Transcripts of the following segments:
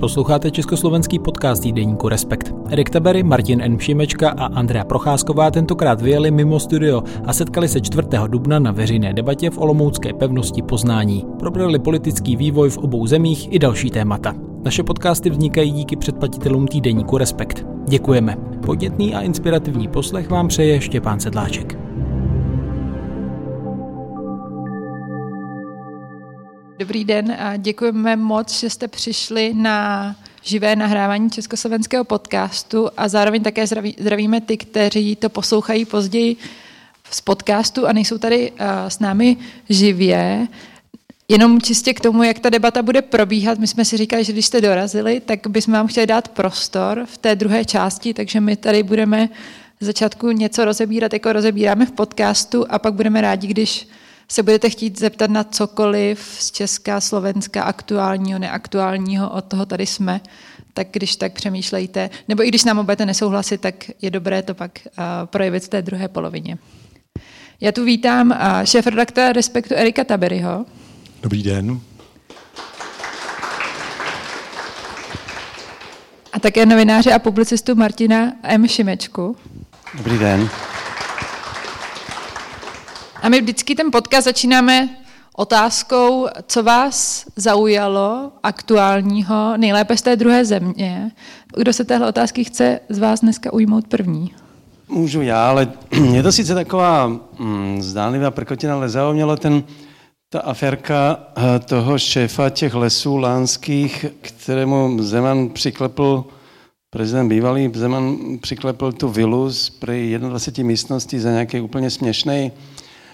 Posloucháte československý podcast týdeníku Respekt. Erik Tabery, Martin N. Šimečka a Andrea Procházková tentokrát vyjeli mimo studio a setkali se 4. dubna na veřejné debatě v Olomoucké pevnosti Poznání. Probrali politický vývoj v obou zemích i další témata. Naše podcasty vznikají díky předplatitelům týdeníku Respekt. Děkujeme. Podnětný a inspirativní poslech vám přeje Štěpán Sedláček. Dobrý den a děkujeme moc, že jste přišli na živé nahrávání československého podcastu a zároveň také zdraví, zdravíme ty, kteří to poslouchají později z podcastu a nejsou tady uh, s námi živě. Jenom čistě k tomu, jak ta debata bude probíhat, my jsme si říkali, že když jste dorazili, tak bychom vám chtěli dát prostor v té druhé části, takže my tady budeme z začátku něco rozebírat, jako rozebíráme v podcastu a pak budeme rádi, když se budete chtít zeptat na cokoliv z Česka, Slovenska, aktuálního, neaktuálního, od toho tady jsme, tak když tak přemýšlejte, nebo i když nám budete nesouhlasit, tak je dobré to pak uh, projevit v té druhé polovině. Já tu vítám uh, šéf-redaktora Respektu Erika Taberyho. Dobrý den. A také novináře a publicistu Martina M. Šimečku. Dobrý den. A my vždycky ten podcast začínáme otázkou, co vás zaujalo aktuálního, nejlépe z té druhé země. Kdo se téhle otázky chce z vás dneska ujmout první? Můžu já, ale je to sice taková mm, zdánlivá prkotina, ale zaujalo ten, ta aférka eh, toho šéfa těch lesů lánských, kterému Zeman přiklepl, prezident bývalý Zeman přiklepl tu vilu z 21 místností za nějaký úplně směšný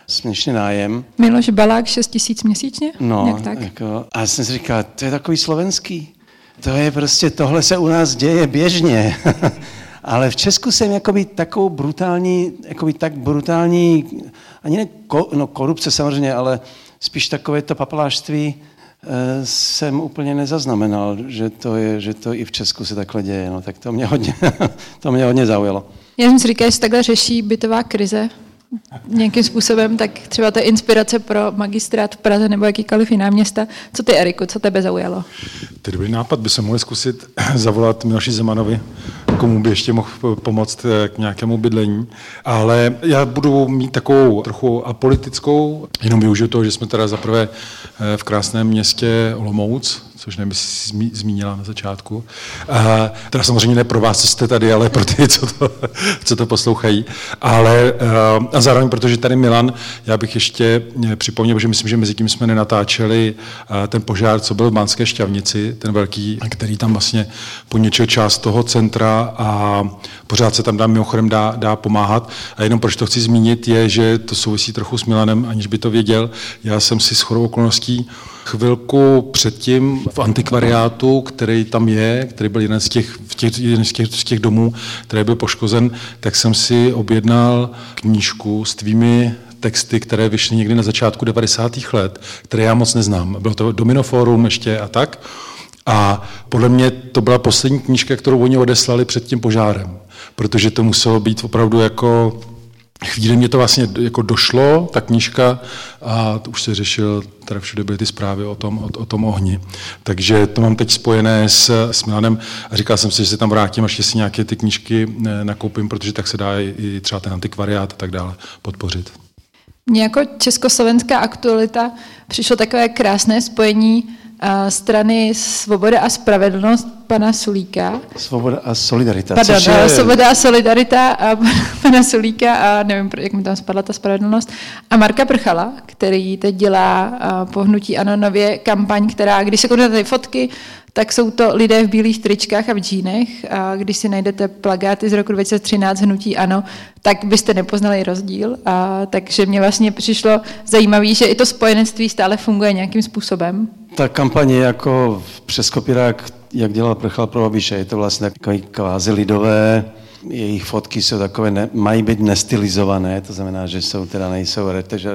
směšný nájem. Miloš Balák 6 tisíc měsíčně? No, tak. Jako, a já jsem si říkal, to je takový slovenský. To je prostě, tohle se u nás děje běžně. Ale v Česku jsem jakoby takovou brutální, jakoby tak brutální, ani ne no, korupce samozřejmě, ale spíš takové to papalášství eh, jsem úplně nezaznamenal, že to, je, že to i v Česku se takhle děje. No, tak to mě hodně, to mě hodně zaujalo. Já jsem si říkal, že se takhle řeší bytová krize nějakým způsobem, tak třeba je inspirace pro magistrát v Praze nebo jakýkoliv jiná města. Co ty, Eriku, co tebe zaujalo? To dobrý nápad, by se mohli zkusit zavolat Miloši Zemanovi, komu by ještě mohl pomoct eh, k nějakému bydlení. Ale já budu mít takovou trochu apolitickou, jenom využiju toho, že jsme teda zaprvé eh, v krásném městě Olomouc, což nevím, jestli zmínila na začátku. A, teda samozřejmě ne pro vás, co jste tady, ale pro ty, co to, co to poslouchají. Ale a zároveň, protože tady Milan, já bych ještě eh, připomněl, že myslím, že mezi tím jsme nenatáčeli ten požár, co byl v Mánské šťavnici, ten velký, který tam vlastně poničil část toho centra a pořád se tam dá mimochodem dá, dá pomáhat. A jenom proč to chci zmínit, je, že to souvisí trochu s Milanem, aniž by to věděl. Já jsem si s chodou okolností chvilku předtím v antikvariátu, který tam je, který byl jeden z těch, v těch, jeden z těch, z těch domů, který byl poškozen, tak jsem si objednal knížku s tvými texty, které vyšly někdy na začátku 90. let, které já moc neznám. Bylo to Dominoforum ještě a tak. A podle mě to byla poslední knížka, kterou oni odeslali před tím požárem, protože to muselo být opravdu jako chvíli mě to vlastně jako došlo, ta knížka, a to už se řešil, teda všude byly ty zprávy o tom, o, o tom ohni. Takže to mám teď spojené s, s Milanem a říkal jsem si, že se tam vrátím, až si nějaké ty knížky eh, nakoupím, protože tak se dá i, třeba ten antikvariát a tak dále podpořit. Mně jako československá aktualita přišlo takové krásné spojení strany Svoboda a spravedlnost pana Sulíka. Svoboda a solidarita. Pardon, je... Svoboda a solidarita a pana Sulíka a nevím, jak mi tam spadla ta spravedlnost. A Marka Prchala, který teď dělá pohnutí Ano nově kampaň, která, když se kouknete ty fotky, tak jsou to lidé v bílých tričkách a v džínech. A když si najdete plagáty z roku 2013 hnutí ano, tak byste nepoznali rozdíl. A, takže mě vlastně přišlo zajímavé, že i to spojenectví stále funguje nějakým způsobem. Ta kampaně jako přes kopírák, jak dělal Prchal pro Babiše, je to vlastně takový kvázi lidové, jejich fotky jsou takové, ne, mají být nestylizované, to znamená, že jsou teda nejsou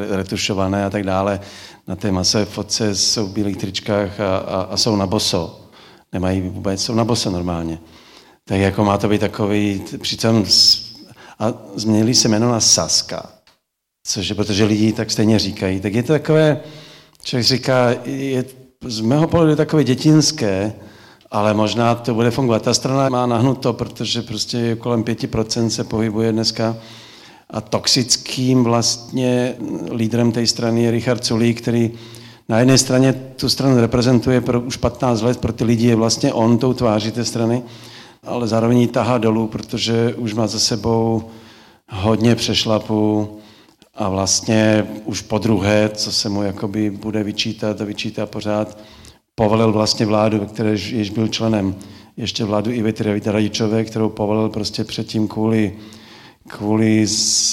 retušované a tak dále. Na té masové fotce jsou v bílých tričkách a, a, a jsou na boso. Nemají vůbec, jsou na boso normálně. Tak jako má to být takový, přitom a změnili se jméno na Saska, což je, protože lidi tak stejně říkají, tak je to takové, člověk říká, je z mého pohledu takové dětinské ale možná to bude fungovat. Ta strana má nahnuto, protože prostě kolem 5% se pohybuje dneska a toxickým vlastně lídrem té strany je Richard Sulík, který na jedné straně tu stranu reprezentuje pro už 15 let, pro ty lidi je vlastně on tou tváří té strany, ale zároveň ji tahá dolů, protože už má za sebou hodně přešlapů a vlastně už po druhé, co se mu jakoby bude vyčítat a vyčítá pořád, povolil vlastně vládu, ve které již byl členem, ještě vládu Ivety Radičové, kterou povolil prostě předtím kvůli, kvůli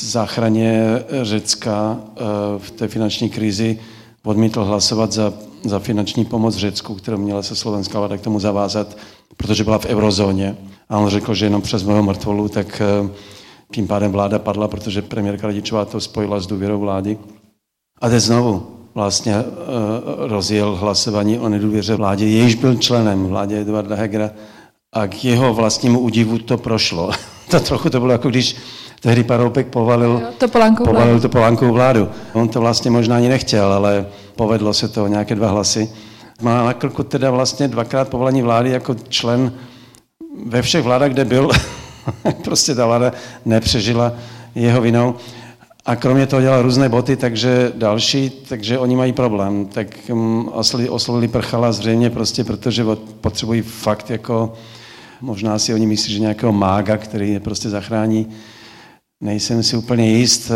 záchraně Řecka eh, v té finanční krizi, odmítl hlasovat za, za finanční pomoc Řecku, kterou měla se slovenská vláda k tomu zavázat, protože byla v eurozóně. A on řekl, že jenom přes mého mrtvolu, tak eh, tím pádem vláda padla, protože premiérka Radičová to spojila s důvěrou vlády. A teď znovu vlastně uh, rozjel hlasování o nedůvěře vládě, jejíž byl členem vládě Eduarda Hegera a k jeho vlastnímu údivu to prošlo. to trochu to bylo jako když tehdy Paroupek povalil, to povalil vládu. to Polánkovou vládu. On to vlastně možná ani nechtěl, ale povedlo se to nějaké dva hlasy. Má na krku teda vlastně dvakrát povolení vlády jako člen ve všech vládách, kde byl, prostě ta vláda nepřežila jeho vinou. A kromě toho dělal různé boty, takže další, takže oni mají problém. Tak um, oslovili Prchala zřejmě prostě, protože potřebují fakt jako, možná si oni myslí, že nějakého mága, který je prostě zachrání. Nejsem si úplně jist.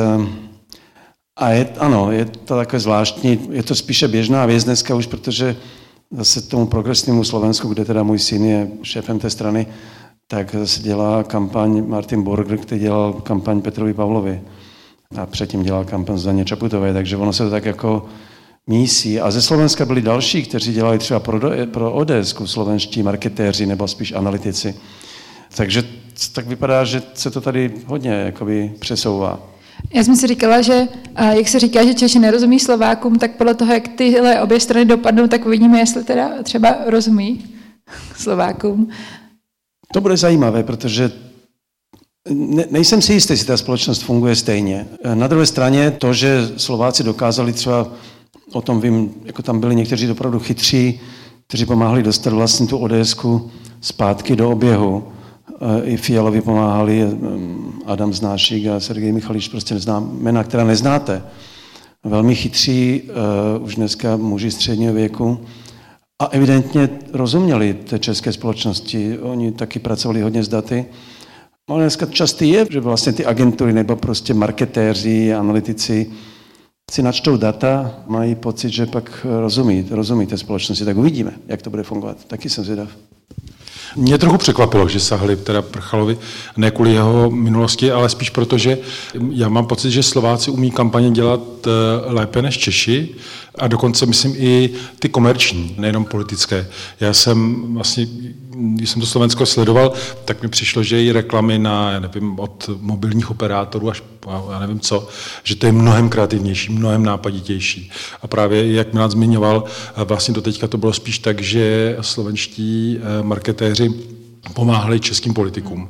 A je, ano, je to takové zvláštní, je to spíše běžná věc dneska už, protože zase tomu progresivnímu Slovensku, kde teda můj syn je šéfem té strany, tak se dělá kampaň Martin Borger, který dělal kampaň Petrovi Pavlovi a předtím dělal kampaň Zdaně Čaputové, takže ono se to tak jako mísí. A ze Slovenska byli další, kteří dělali třeba pro, pro ODS, slovenští marketéři nebo spíš analytici. Takže tak vypadá, že se to tady hodně jakoby přesouvá. Já jsem si říkala, že jak se říká, že Češi nerozumí Slovákům, tak podle toho, jak tyhle obě strany dopadnou, tak uvidíme, jestli teda třeba rozumí Slovákům. To bude zajímavé, protože ne, nejsem si jistý, jestli ta společnost funguje stejně. Na druhé straně to, že Slováci dokázali třeba, o tom vím, jako tam byli někteří opravdu chytří, kteří pomáhali dostat vlastně tu ODSku zpátky do oběhu. I Fialovi pomáhali, Adam Znášik a Sergej Michalič, prostě neznám, jména, která neznáte. Velmi chytří, uh, už dneska muži středního věku. A evidentně rozuměli té české společnosti. Oni taky pracovali hodně s daty. Ale dneska častý je, že vlastně ty agentury nebo prostě marketéři, analytici si načtou data, mají pocit, že pak rozumí, rozumí té společnosti. Tak uvidíme, jak to bude fungovat. Taky jsem zvědav. Mě trochu překvapilo, že sahli teda Prchalovi, ne kvůli jeho minulosti, ale spíš proto, že já mám pocit, že Slováci umí kampaně dělat eh, lépe než Češi a dokonce myslím i ty komerční, nejenom politické. Já jsem vlastně, když jsem to Slovensko sledoval, tak mi přišlo, že i reklamy na, já nevím, od mobilních operátorů až já nevím co, že to je mnohem kreativnější, mnohem nápaditější. A právě, jak Milan zmiňoval, vlastně do teďka to bylo spíš tak, že slovenští eh, marketéři pomáhali českým politikům.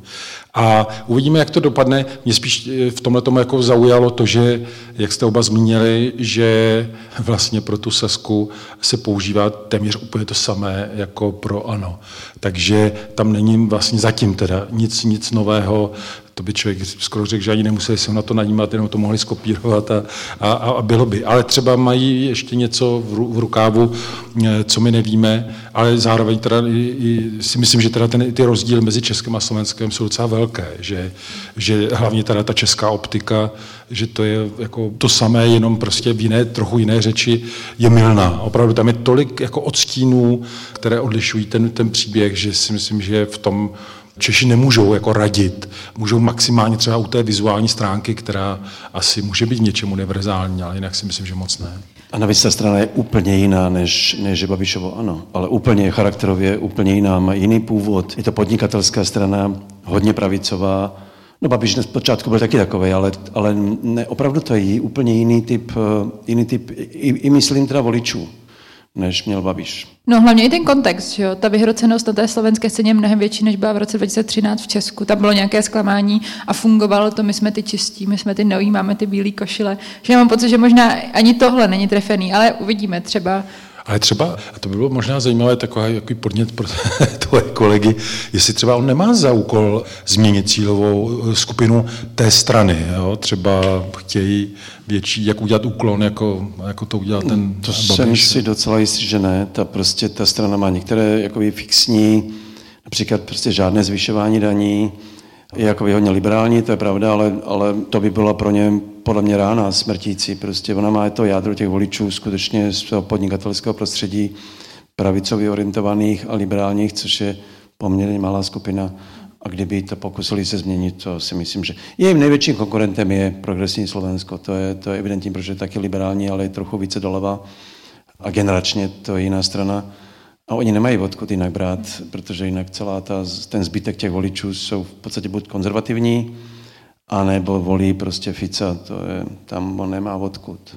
A uvidíme, jak to dopadne. Mě spíš eh, v tomhle tomu jako zaujalo to, že, jak jste oba zmínili, že vlastně pro tu sesku se používá téměř úplně to samé jako pro ano. Takže tam není vlastně zatím teda nic, nic nového, to by člověk skoro řekl, že ani nemuseli se na to najímat, jenom to mohli skopírovat a, a, a bylo by. Ale třeba mají ještě něco v, rukávu, eh, co my nevíme, ale zároveň teda i, si myslím, že teda ten, ty rozdíly mezi Českem a Slovenskem jsou docela velké, že, že hlavně teda ta česká optika, že to je jako to samé, jenom prostě v jiné, trochu jiné řeči, je milná. Opravdu tam je tolik jako odstínů, které odlišují ten, ten příběh, že si myslím, že v tom Češi nemůžou jako radit, můžou maximálně třeba u té vizuální stránky, která asi může být něčemu univerzální, ale jinak si myslím, že moc ne. A navíc ta strana je úplně jiná než, než Babišovo, ano, ale úplně charakterově úplně jiná, má jiný původ. Je to podnikatelská strana, hodně pravicová. No Babiš na počátku byl taky takový, ale, ale ne, opravdu to je úplně jiný typ, jiný typ i, i myslím teda voličů než měl Babiš. No hlavně i ten kontext, že jo? ta vyhrocenost na té slovenské scéně je mnohem větší, než byla v roce 2013 v Česku. Tam bylo nějaké zklamání a fungovalo to, my jsme ty čistí, my jsme ty noví, máme ty bílé košile. Že mám pocit, že možná ani tohle není trefený, ale uvidíme třeba. Ale třeba, a to by bylo možná zajímavé, takový jaký podnět pro tvoje kolegy, jestli třeba on nemá za úkol změnit cílovou skupinu té strany. Jo? Třeba chtějí větší, jak udělat úklon, jako, jako to udělal ten To Babiš. jsem si docela jistý, že ne. Ta prostě ta strana má některé jakoby fixní, například prostě žádné zvyšování daní, je jako hodně liberální, to je pravda, ale, ale to by byla pro ně podle mě rána smrtící. Prostě ona má to jádro těch voličů skutečně z toho podnikatelského prostředí pravicově orientovaných a liberálních, což je poměrně malá skupina. A kdyby to pokusili se změnit, to si myslím, že jejím největším konkurentem je progresní Slovensko. To je, to je evidentní, protože je taky liberální, ale je trochu více doleva. A generačně to je jiná strana. A oni nemají odkud jinak brát, protože jinak celá ta, ten zbytek těch voličů jsou v podstatě buď konzervativní, anebo volí prostě Fica. To je, tam on nemá odkud.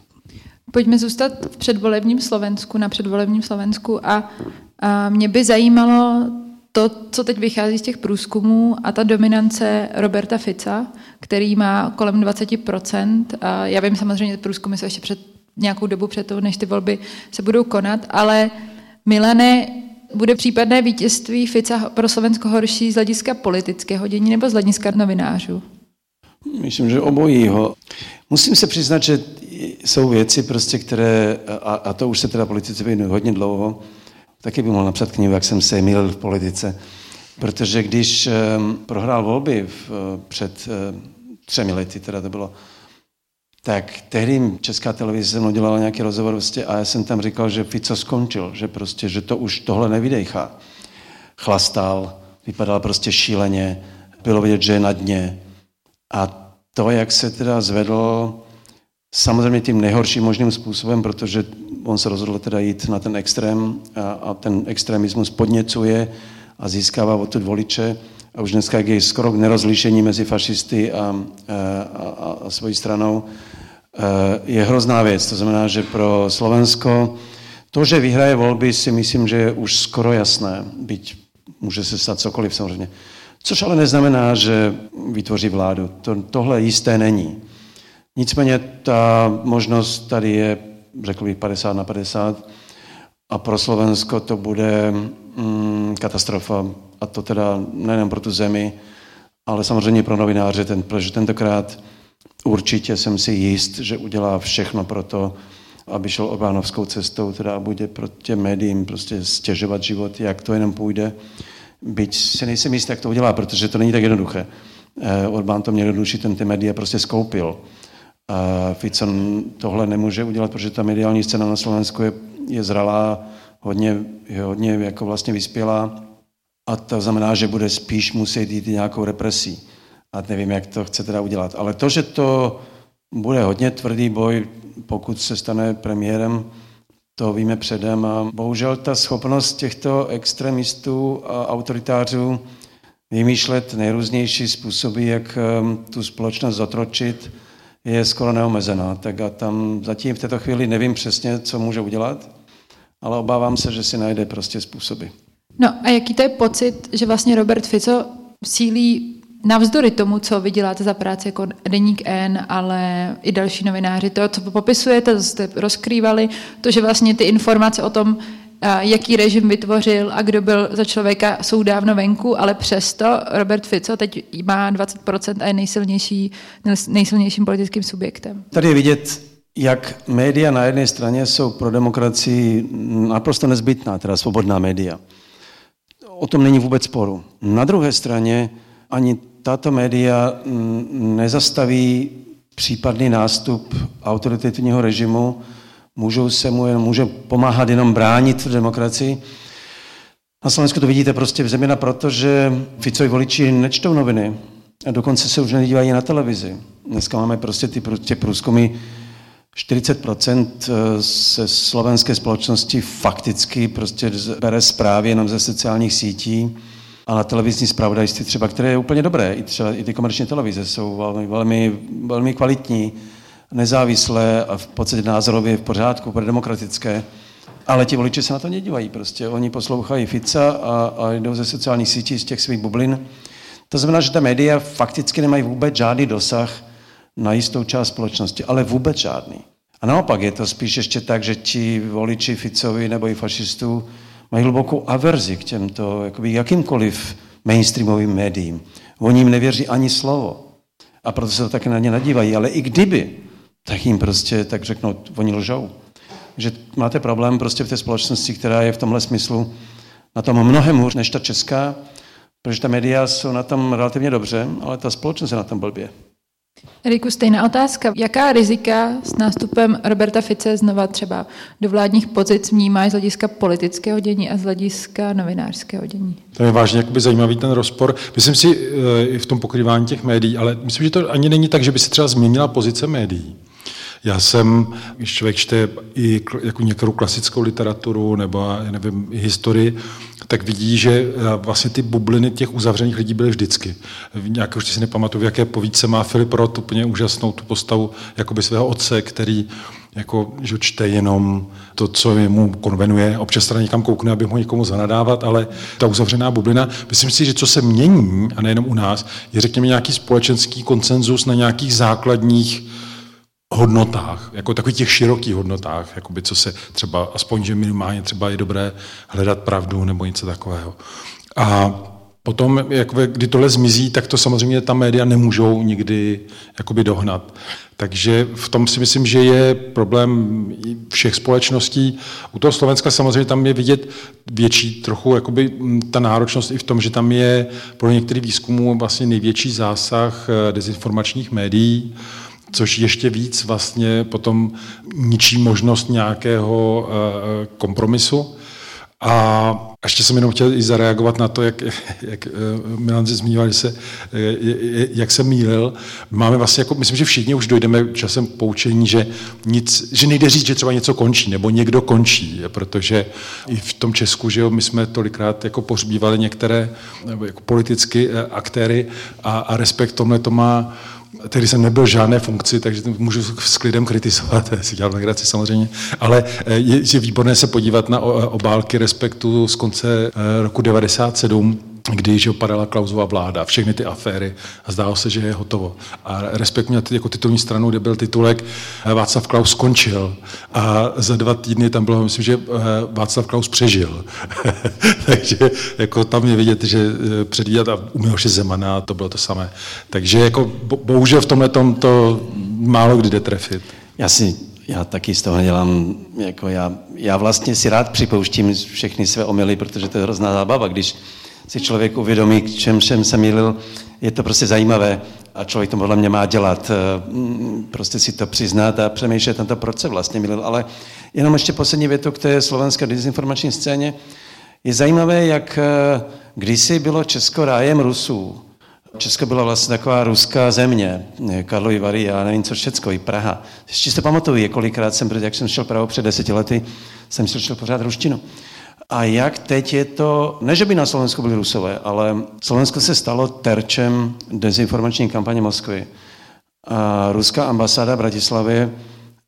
Pojďme zůstat v předvolebním Slovensku, na předvolebním Slovensku a, a mě by zajímalo to, co teď vychází z těch průzkumů a ta dominance Roberta Fica, který má kolem 20%. A já vím samozřejmě, že průzkumy jsou ještě před nějakou dobu před to, než ty volby se budou konat, ale Milane, bude případné vítězství Fica pro Slovensko horší z hlediska politického dění nebo z hlediska novinářů? Myslím, že obojího. Musím se přiznat, že jsou věci, prostě, které, a, a to už se teda politice věnuje hodně dlouho, taky bych mohl napsat knihu, jak jsem se mýlil v politice. Protože když um, prohrál volby v, před um, třemi lety, teda to bylo, tak tehdy Česká televize se mnou dělala nějaký rozhovor vlastně a já jsem tam říkal, že Fico skončil, že prostě, že to už tohle nevydejchá. Chlastal, vypadal prostě šíleně, bylo vidět, že je na dně. A to, jak se teda zvedl, samozřejmě tím nejhorším možným způsobem, protože on se rozhodl teda jít na ten extrém a, a ten extremismus podněcuje a získává odtud voliče. A už dneska je skoro k nerozlišení mezi fašisty a, a, a, a svojí stranou. Eh, je hrozná věc. To znamená, že pro Slovensko to, že vyhraje volby, si myslím, že je už skoro jasné, byť může se stát cokoliv samozřejmě. Což ale neznamená, že vytvoří vládu. To, tohle jisté není. Nicméně ta možnost tady je, řekl bych, 50 na 50 a pro Slovensko to bude mm, katastrofa. A to teda nejen pro tu zemi, ale samozřejmě pro novináře, ten, protože tentokrát určitě jsem si jist, že udělá všechno pro to, aby šel Orbánovskou cestou, teda bude pro těm médiím prostě stěžovat život, jak to jenom půjde. Byť si nejsem jist, jak to udělá, protože to není tak jednoduché. Eh, Orbán to měl jednodušší, ten ty média prostě skoupil. A Fico tohle nemůže udělat, protože ta mediální scéna na Slovensku je, je zralá, hodně, je hodně jako vlastně vyspělá a to znamená, že bude spíš muset jít nějakou represí a nevím, jak to chce teda udělat. Ale to, že to bude hodně tvrdý boj, pokud se stane premiérem, to víme předem a bohužel ta schopnost těchto extremistů a autoritářů vymýšlet nejrůznější způsoby, jak um, tu společnost zotročit, je skoro neomezená. Tak a tam zatím v této chvíli nevím přesně, co může udělat, ale obávám se, že si najde prostě způsoby. No a jaký to je pocit, že vlastně Robert Fico sílí navzdory tomu, co vy děláte za práci jako Deník N, ale i další novináři, to, co popisujete, to jste rozkrývali, to, že vlastně ty informace o tom, jaký režim vytvořil a kdo byl za člověka, jsou dávno venku, ale přesto Robert Fico teď má 20% a je nejsilnější, nejsilnějším politickým subjektem. Tady je vidět, jak média na jedné straně jsou pro demokracii naprosto nezbytná, teda svobodná média. O tom není vůbec sporu. Na druhé straně ani tato média nezastaví případný nástup autoritativního režimu, můžou se mu jen, může pomáhat jenom bránit demokracii. Na Slovensku to vidíte prostě zejména proto, že Ficovi voliči nečtou noviny a dokonce se už nedívají na televizi. Dneska máme prostě ty, ty průzkumy 40% se slovenské společnosti fakticky prostě bere zprávy jenom ze sociálních sítí a na televizní zpravodajství třeba, které je úplně dobré, i třeba i ty komerční televize jsou velmi, velmi, velmi kvalitní, nezávislé a v podstatě názorově v pořádku, demokratické. Ale ti voliči se na to nedívají prostě. Oni poslouchají Fica a, a jdou ze sociálních sítí z těch svých bublin. To znamená, že ta média fakticky nemají vůbec žádný dosah na jistou část společnosti, ale vůbec žádný. A naopak je to spíš ještě tak, že ti voliči Ficovi nebo i fašistů mají hlubokou averzi k těmto jakoby jakýmkoliv mainstreamovým médiím. Oni jim nevěří ani slovo. A proto se to také na ně nadívají. Ale i kdyby, tak jim prostě tak řeknou, oni lžou. Že máte problém prostě v té společnosti, která je v tomhle smyslu na tom mnohem hůř než ta česká, protože ta média jsou na tom relativně dobře, ale ta společnost je na tom blbě. Eriku, stejná otázka. Jaká rizika s nástupem Roberta Fice znova třeba do vládních pozic vnímáš z hlediska politického dění a z hlediska novinářského dění? To je vážně jakoby zajímavý ten rozpor. Myslím si eh, i v tom pokrývání těch médií, ale myslím, že to ani není tak, že by se třeba změnila pozice médií. Já jsem, když člověk čte i jako některou klasickou literaturu nebo nevím, historii, tak vidí, že eh, vlastně ty bubliny těch uzavřených lidí byly vždycky. Nějak už si nepamatuju, v jaké povídce má Filip Roth úplně úžasnou tu postavu jakoby svého otce, který jako, že čte jenom to, co mu konvenuje, občas teda někam koukne, aby mohl někomu zanadávat, ale ta uzavřená bublina, myslím si, že co se mění, a nejenom u nás, je řekněme nějaký společenský koncenzus na nějakých základních hodnotách, jako takových těch širokých hodnotách, jakoby co se třeba, aspoň, že minimálně třeba je dobré hledat pravdu nebo něco takového. A potom, jakoby, kdy tohle zmizí, tak to samozřejmě ta média nemůžou nikdy jakoby dohnat. Takže v tom si myslím, že je problém všech společností. U toho Slovenska samozřejmě tam je vidět větší trochu jakoby ta náročnost i v tom, že tam je pro některých výzkumů vlastně největší zásah eh, dezinformačních médií což ještě víc vlastně potom ničí možnost nějakého eh, kompromisu. A ještě jsem jenom chtěl i zareagovat na to, jak, jak eh, Milan se zmiňoval, že se, eh, jak se mýlil. Máme vlastně, jako, myslím, že všichni už dojdeme časem poučení, že, nic, že nejde říct, že třeba něco končí, nebo někdo končí, protože i v tom Česku, že jo, my jsme tolikrát jako pohřbívali některé nebo jako politicky aktéry a, a respekt tomhle to má tedy jsem nebyl žádné funkci, takže můžu s klidem kritizovat, si dělal legraci samozřejmě, ale eh, je, je výborné se podívat na obálky Respektu z konce eh, roku 97, když opadala Klausova vláda, všechny ty aféry a zdálo se, že je hotovo. A Respekt měl jako titulní stranu, kde byl titulek eh, Václav Klaus skončil a za dva týdny tam bylo, myslím, že Václav Klaus přežil. Takže jako tam je vidět, že předvídat a u Miloše Zemana to bylo to samé. Takže jako bohužel v tomhle tom to málo kdy jde trefit. Já si já taky z toho dělám, jako já, já vlastně si rád připouštím všechny své omily, protože to je hrozná zábava, když si člověk uvědomí, k čem jsem se mýlil, je to prostě zajímavé a člověk to podle mě má dělat, eh, prostě si to přiznat a přemýšlet na to, proč se vlastně mýlil. Ale jenom ještě poslední větu k té slovenské dezinformační scéně. Je zajímavé, jak eh, kdysi bylo Česko rájem Rusů, Česko byla vlastně taková ruská země, Karlovy Vary, já nevím co všecko, i Praha. Ještě si to pamatuju, kolikrát jsem, jak jsem šel Prahu před deseti lety, jsem si šel pořád ruštinu. A jak teď je to, ne že by na Slovensku byli rusové, ale Slovensko se stalo terčem dezinformační kampaně Moskvy. A ruská ambasáda v Bratislavě,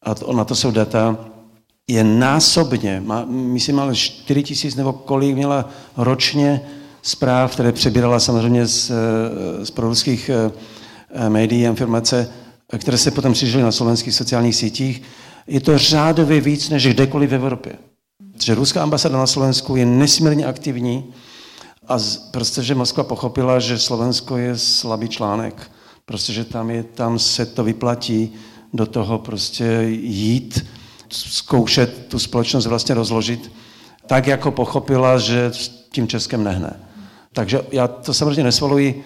a to, na to jsou data, je násobně, má, myslím, ale 4 tisíc nebo kolik měla ročně zpráv, které přebírala samozřejmě z, z proruských eh, médií a informace, které se potom přižily na slovenských sociálních sítích, je to řádově víc než kdekoliv v Evropě. Že ruská ambasáda na Slovensku je nesmírně aktivní a prostě, že Moskva pochopila, že Slovensko je slabý článek. Prostě, že tam, je, tam se to vyplatí do toho prostě jít, zkoušet tu společnost vlastně rozložit, tak jako pochopila, že s tím Českem nehne. Takže já to samozřejmě nesvaluji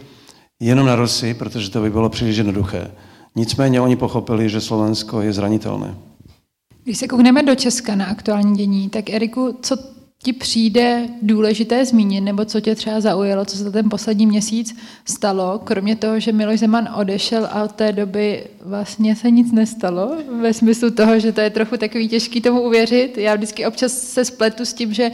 jenom na Rusy, protože to by bylo příliš jednoduché. Nicméně oni pochopili, že Slovensko je zranitelné. Když se koukneme do Česka na aktuální dění, tak Eriku, co ti přijde důležité zmínit, nebo co tě třeba zaujalo, co se za ten poslední měsíc stalo, kromě toho, že Miloš Zeman odešel a od té doby vlastně se nic nestalo, ve smyslu toho, že to je trochu takový těžký tomu uvěřit. Já vždycky občas se spletu s tím, že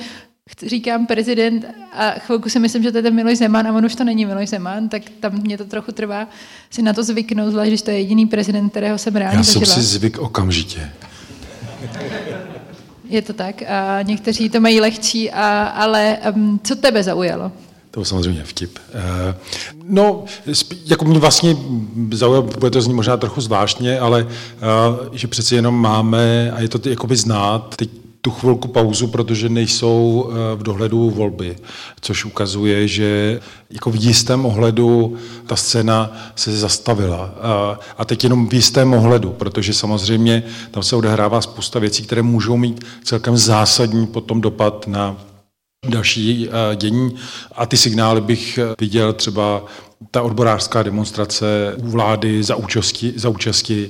říkám prezident a chvilku si myslím, že to je ten Miloš Zeman a on už to není Miloš Zeman, tak tam mě to trochu trvá si na to zvyknout, zvlášť, když to je jediný prezident, kterého jsem reálně Já zažila. jsem si zvyk okamžitě. Je to tak a někteří to mají lehčí, a, ale um, co tebe zaujalo? To je samozřejmě vtip. Eh, no, jako mě vlastně zaujalo, bude to znít možná trochu zvláštně, ale eh, že přeci jenom máme, a je to jakoby znát, teď tu chvilku pauzu, protože nejsou eh, v dohledu volby, což ukazuje, že jako v jistém ohledu ta scéna se zastavila. A teď jenom v jistém ohledu, protože samozřejmě tam se odehrává spousta věcí, které můžou mít celkem zásadní potom dopad na další eh, dění. A ty signály bych eh, viděl třeba ta odborářská demonstrace u vlády za účasti, za účasti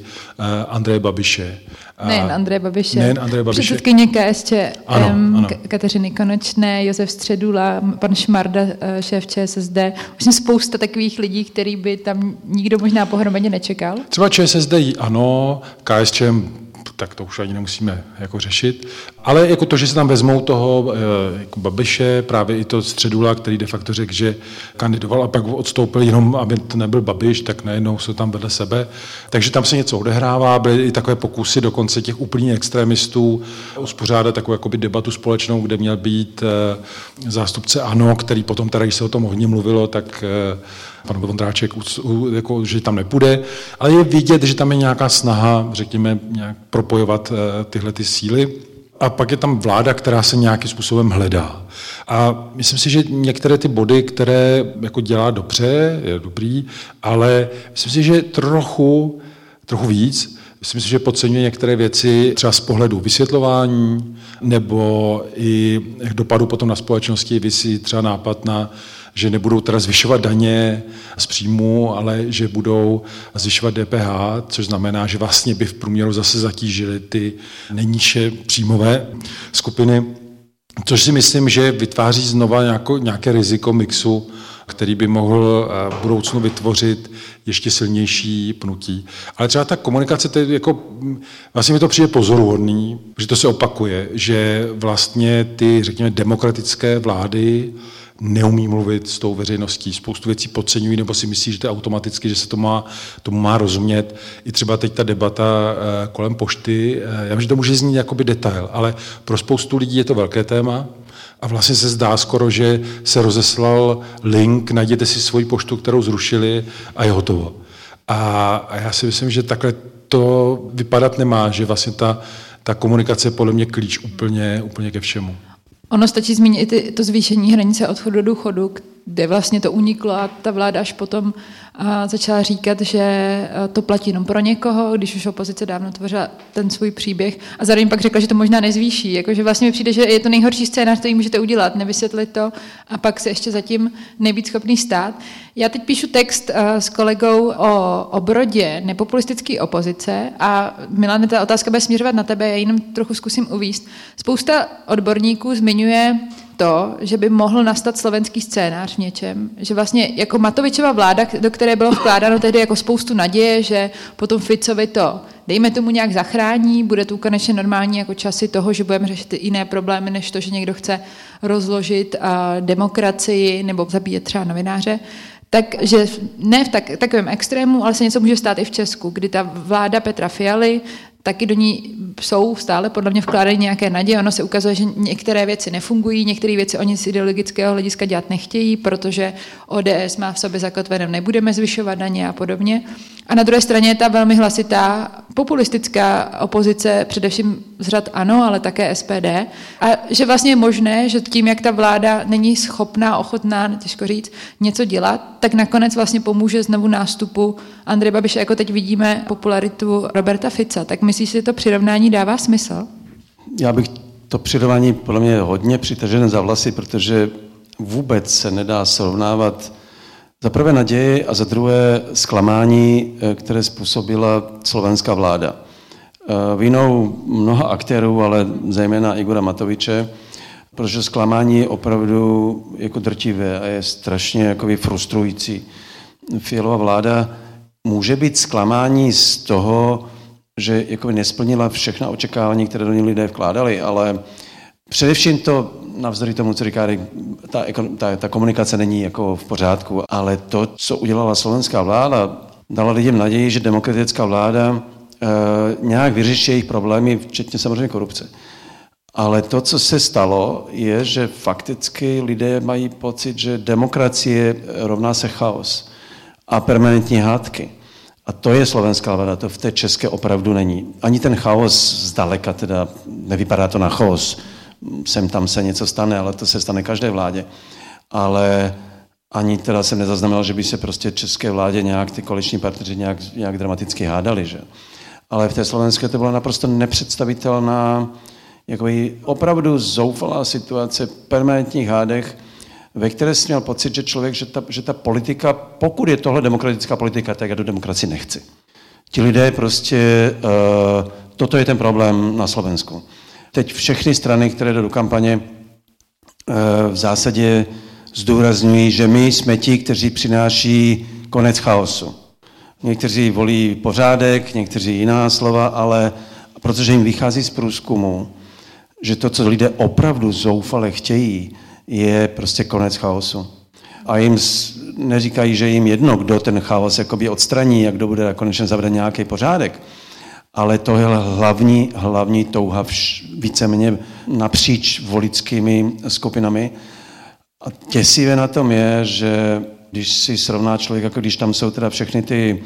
Andreje Babiše. Nejen Andreje Babiše. Nejen Andreje Babiše. Předsedkyně KSČM, ano, ano. Kateřiny Konečné, Josef Středula, pan Šmarda, eh, šéf ČSSD. Vlastně spousta takových lidí, který by tam nikdo možná pohromadě nečekal. Třeba ČSSD ano, KSČM tak to už ani nemusíme jako řešit. Ale jako to, že se tam vezmou toho eh, jako Babiše, právě i to Středula, který de facto řekl, že kandidoval a pak odstoupil jenom, aby to nebyl Babiš, tak najednou jsou tam vedle sebe. Takže tam se něco odehrává, byly i takové pokusy dokonce těch úplných extremistů uspořádat takovou jakoby debatu společnou, kde měl být eh, zástupce ANO, který potom, teda, když se o tom hodně mluvilo, tak eh, pan Vondráček, jako, že tam nepůjde, ale je vidět, že tam je nějaká snaha, řekněme, nějak propojovat eh, tyhle ty síly. A pak je tam vláda, která se nějakým způsobem hledá. A myslím si, že některé ty body, které jako dělá dobře, je dobrý, ale myslím si, že trochu, trochu víc, myslím si, že podceňuje některé věci třeba z pohledu vysvětlování nebo i dopadu potom na společnosti, vysí třeba nápad na že nebudou teda zvyšovat daně z příjmu, ale že budou zvyšovat DPH, což znamená, že vlastně by v průměru zase zatížili ty nejnižší příjmové skupiny, což si myslím, že vytváří znova nějako, nějaké riziko mixu který by mohl eh, v budoucnu vytvořit ještě silnější pnutí. Ale třeba ta komunikace, to jako, vlastně mi to přijde pozoruhodný, že to se opakuje, že vlastně ty, řekněme, demokratické vlády neumí mluvit s tou veřejností, spoustu věcí podceňují nebo si myslí, že to je automaticky, že se to má, tomu má rozumět. I třeba teď ta debata eh, kolem pošty, eh, já vím, že to může znít jakoby detail, ale pro spoustu lidí je to velké téma, a vlastně se zdá skoro, že se rozeslal link, najděte si svoji poštu, kterou zrušili a je hotovo. A, a já si myslím, že takhle to vypadat nemá, že vlastně ta, ta komunikace je podle mě klíč úplně, úplně ke všemu. Ono stačí zmínit i ty, to zvýšení hranice odchodu do důchodu, kde vlastně to uniklo a ta vláda až potom začala říkat, že to platí jenom pro někoho, když už opozice dávno tvořila ten svůj příběh a zároveň pak řekla, že to možná nezvýší. Jakože vlastně mi přijde, že je to nejhorší scénář, který můžete udělat, nevysvětlit to a pak se ještě zatím nejvíc schopný stát. Já teď píšu text s kolegou o obrodě nepopulistické opozice a Milan, ta otázka bude směřovat na tebe, já jenom trochu zkusím uvíst. Spousta odborníků zmiňuje to, že by mohl nastat slovenský scénář v něčem, že vlastně jako Matovičova vláda, do které bylo vkládáno tehdy jako spoustu naděje, že potom Ficovi to, dejme tomu nějak zachrání, bude tu konečně normální jako časy toho, že budeme řešit jiné problémy, než to, že někdo chce rozložit uh, demokracii nebo zabíjet třeba novináře, takže ne v tak, takovém extrému, ale se něco může stát i v Česku, kdy ta vláda Petra Fialy taky do ní jsou stále podle mě vkládají nějaké naděje. Ono se ukazuje, že některé věci nefungují, některé věci oni z ideologického hlediska dělat nechtějí, protože ODS má v sobě zakotvené, nebudeme zvyšovat daně a podobně. A na druhé straně je ta velmi hlasitá populistická opozice, především z řad ANO, ale také SPD. A že vlastně je možné, že tím, jak ta vláda není schopná, ochotná, těžko říct, něco dělat, tak nakonec vlastně pomůže znovu nástupu Andreje Babiše, jako teď vidíme popularitu Roberta Fica. Tak myslíš, že to přirovnání dává smysl? Já bych to přirovnání podle mě hodně přitažené za vlasy, protože vůbec se nedá srovnávat za prvé naději a za druhé zklamání, eh, které způsobila slovenská vláda. Eh, vinou mnoha aktérů, ale zejména Igora Matoviče, protože zklamání je opravdu jako drtivé a je strašně jakoby frustrující. Fialová vláda může být zklamání z toho, že jakoby nesplnila všechna očekávání, které do ní lidé vkládali, ale především to, navzdory tomu, co říká, ta, ta, ta komunikace není jako v pořádku, ale to, co udělala slovenská vláda, dala lidem naději, že demokratická vláda e, nějak vyřeší jejich problémy, včetně samozřejmě korupce. Ale to, co se stalo, je, že fakticky lidé mají pocit, že demokracie rovná se chaos a permanentní hádky. A to je slovenská vláda, to v té české opravdu není. Ani ten chaos zdaleka, teda nevypadá to na chaos, sem tam se něco stane, ale to se stane každé vládě. Ale ani teda jsem nezaznamenal, že by se prostě české vládě nějak ty koaliční partneři nějak, nějak dramaticky hádali. Že? Ale v té slovenské to byla naprosto nepředstavitelná, jako opravdu zoufalá situace permanentních hádech, ve které jsi měl pocit, že člověk, že ta, že ta politika, pokud je tohle demokratická politika, tak já do demokracii nechci. Ti lidé prostě, uh, toto je ten problém na Slovensku. Teď všechny strany, které jdou do kampaně, uh, v zásadě zdůrazňují, že my jsme ti, kteří přináší konec chaosu. Někteří volí pořádek, někteří jiná slova, ale protože jim vychází z průzkumu, že to, co lidé opravdu zoufale chtějí, je prostě konec chaosu. A jim neříkají, že jim jedno, kdo ten chaos jakoby odstraní a kdo bude konečně zavřen nějaký pořádek. Ale to je hlavní, hlavní touha vš, víceméně napříč volickými skupinami. A těsivé na tom je, že když si srovná člověk, jako když tam jsou teda všechny ty,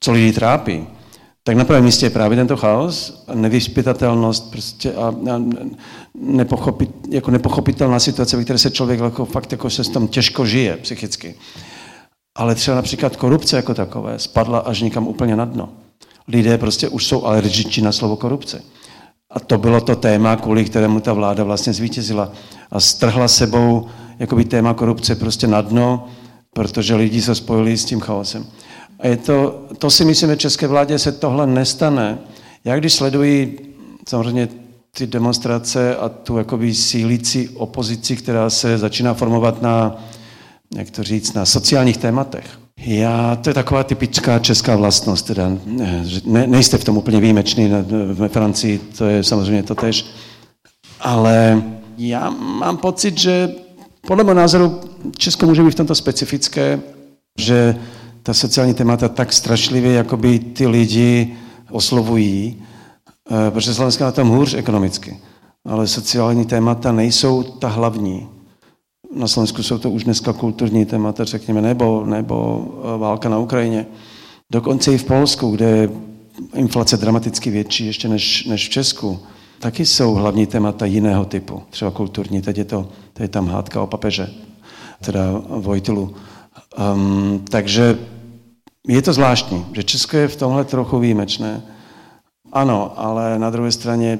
co lidi trápí, tak na prvém místě je právě tento chaos, nevyspytatelnost prostě a, a nepochopit, jako nepochopitelná situace, ve které se člověk jako, fakt jako se s tom těžko žije psychicky. Ale třeba například korupce jako takové spadla až někam úplně na dno. Lidé prostě už jsou alergičtí na slovo korupce. A to bylo to téma, kvůli kterému ta vláda vlastně zvítězila. A strhla sebou jakoby téma korupce prostě na dno, protože lidi se spojili s tím chaosem. A je to, to si myslím, že české vládě se tohle nestane. Já když sleduji samozřejmě ty demonstrace a tu jakoby sílící opozici, která se začíná formovat na, jak to říct, na sociálních tématech. Já, to je taková typická česká vlastnost, teda ne, nejste v tom úplně výjimečný, ve Francii to je samozřejmě to tež, ale já mám pocit, že podle mého názoru Česko může být v tomto specifické, že ta sociální témata tak strašlivě jakoby ty lidi oslovují, eh, protože Slovensko na tom hůř ekonomicky. Ale sociální témata nejsou ta hlavní. Na Slovensku jsou to už dneska kulturní témata, řekněme, nebo, nebo eh, válka na Ukrajině. Dokonce i v Polsku, kde je inflace dramaticky větší ještě než, než v Česku, taky jsou hlavní témata jiného typu, třeba kulturní. Teď je, to, teď je tam hádka o papeže, teda Vojtilu. Um, takže je to zvláštní, že Česko je v tomhle trochu výjimečné. Ano, ale na druhé straně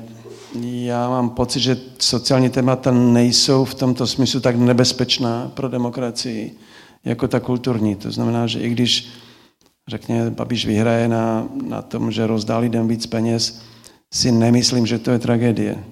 já mám pocit, že sociální témata nejsou v tomto smyslu tak nebezpečná pro demokracii, jako ta kulturní. To znamená, že i když, řekně, Babiš vyhraje na, na tom, že rozdá lidem víc peněz, si nemyslím, že to je tragédie.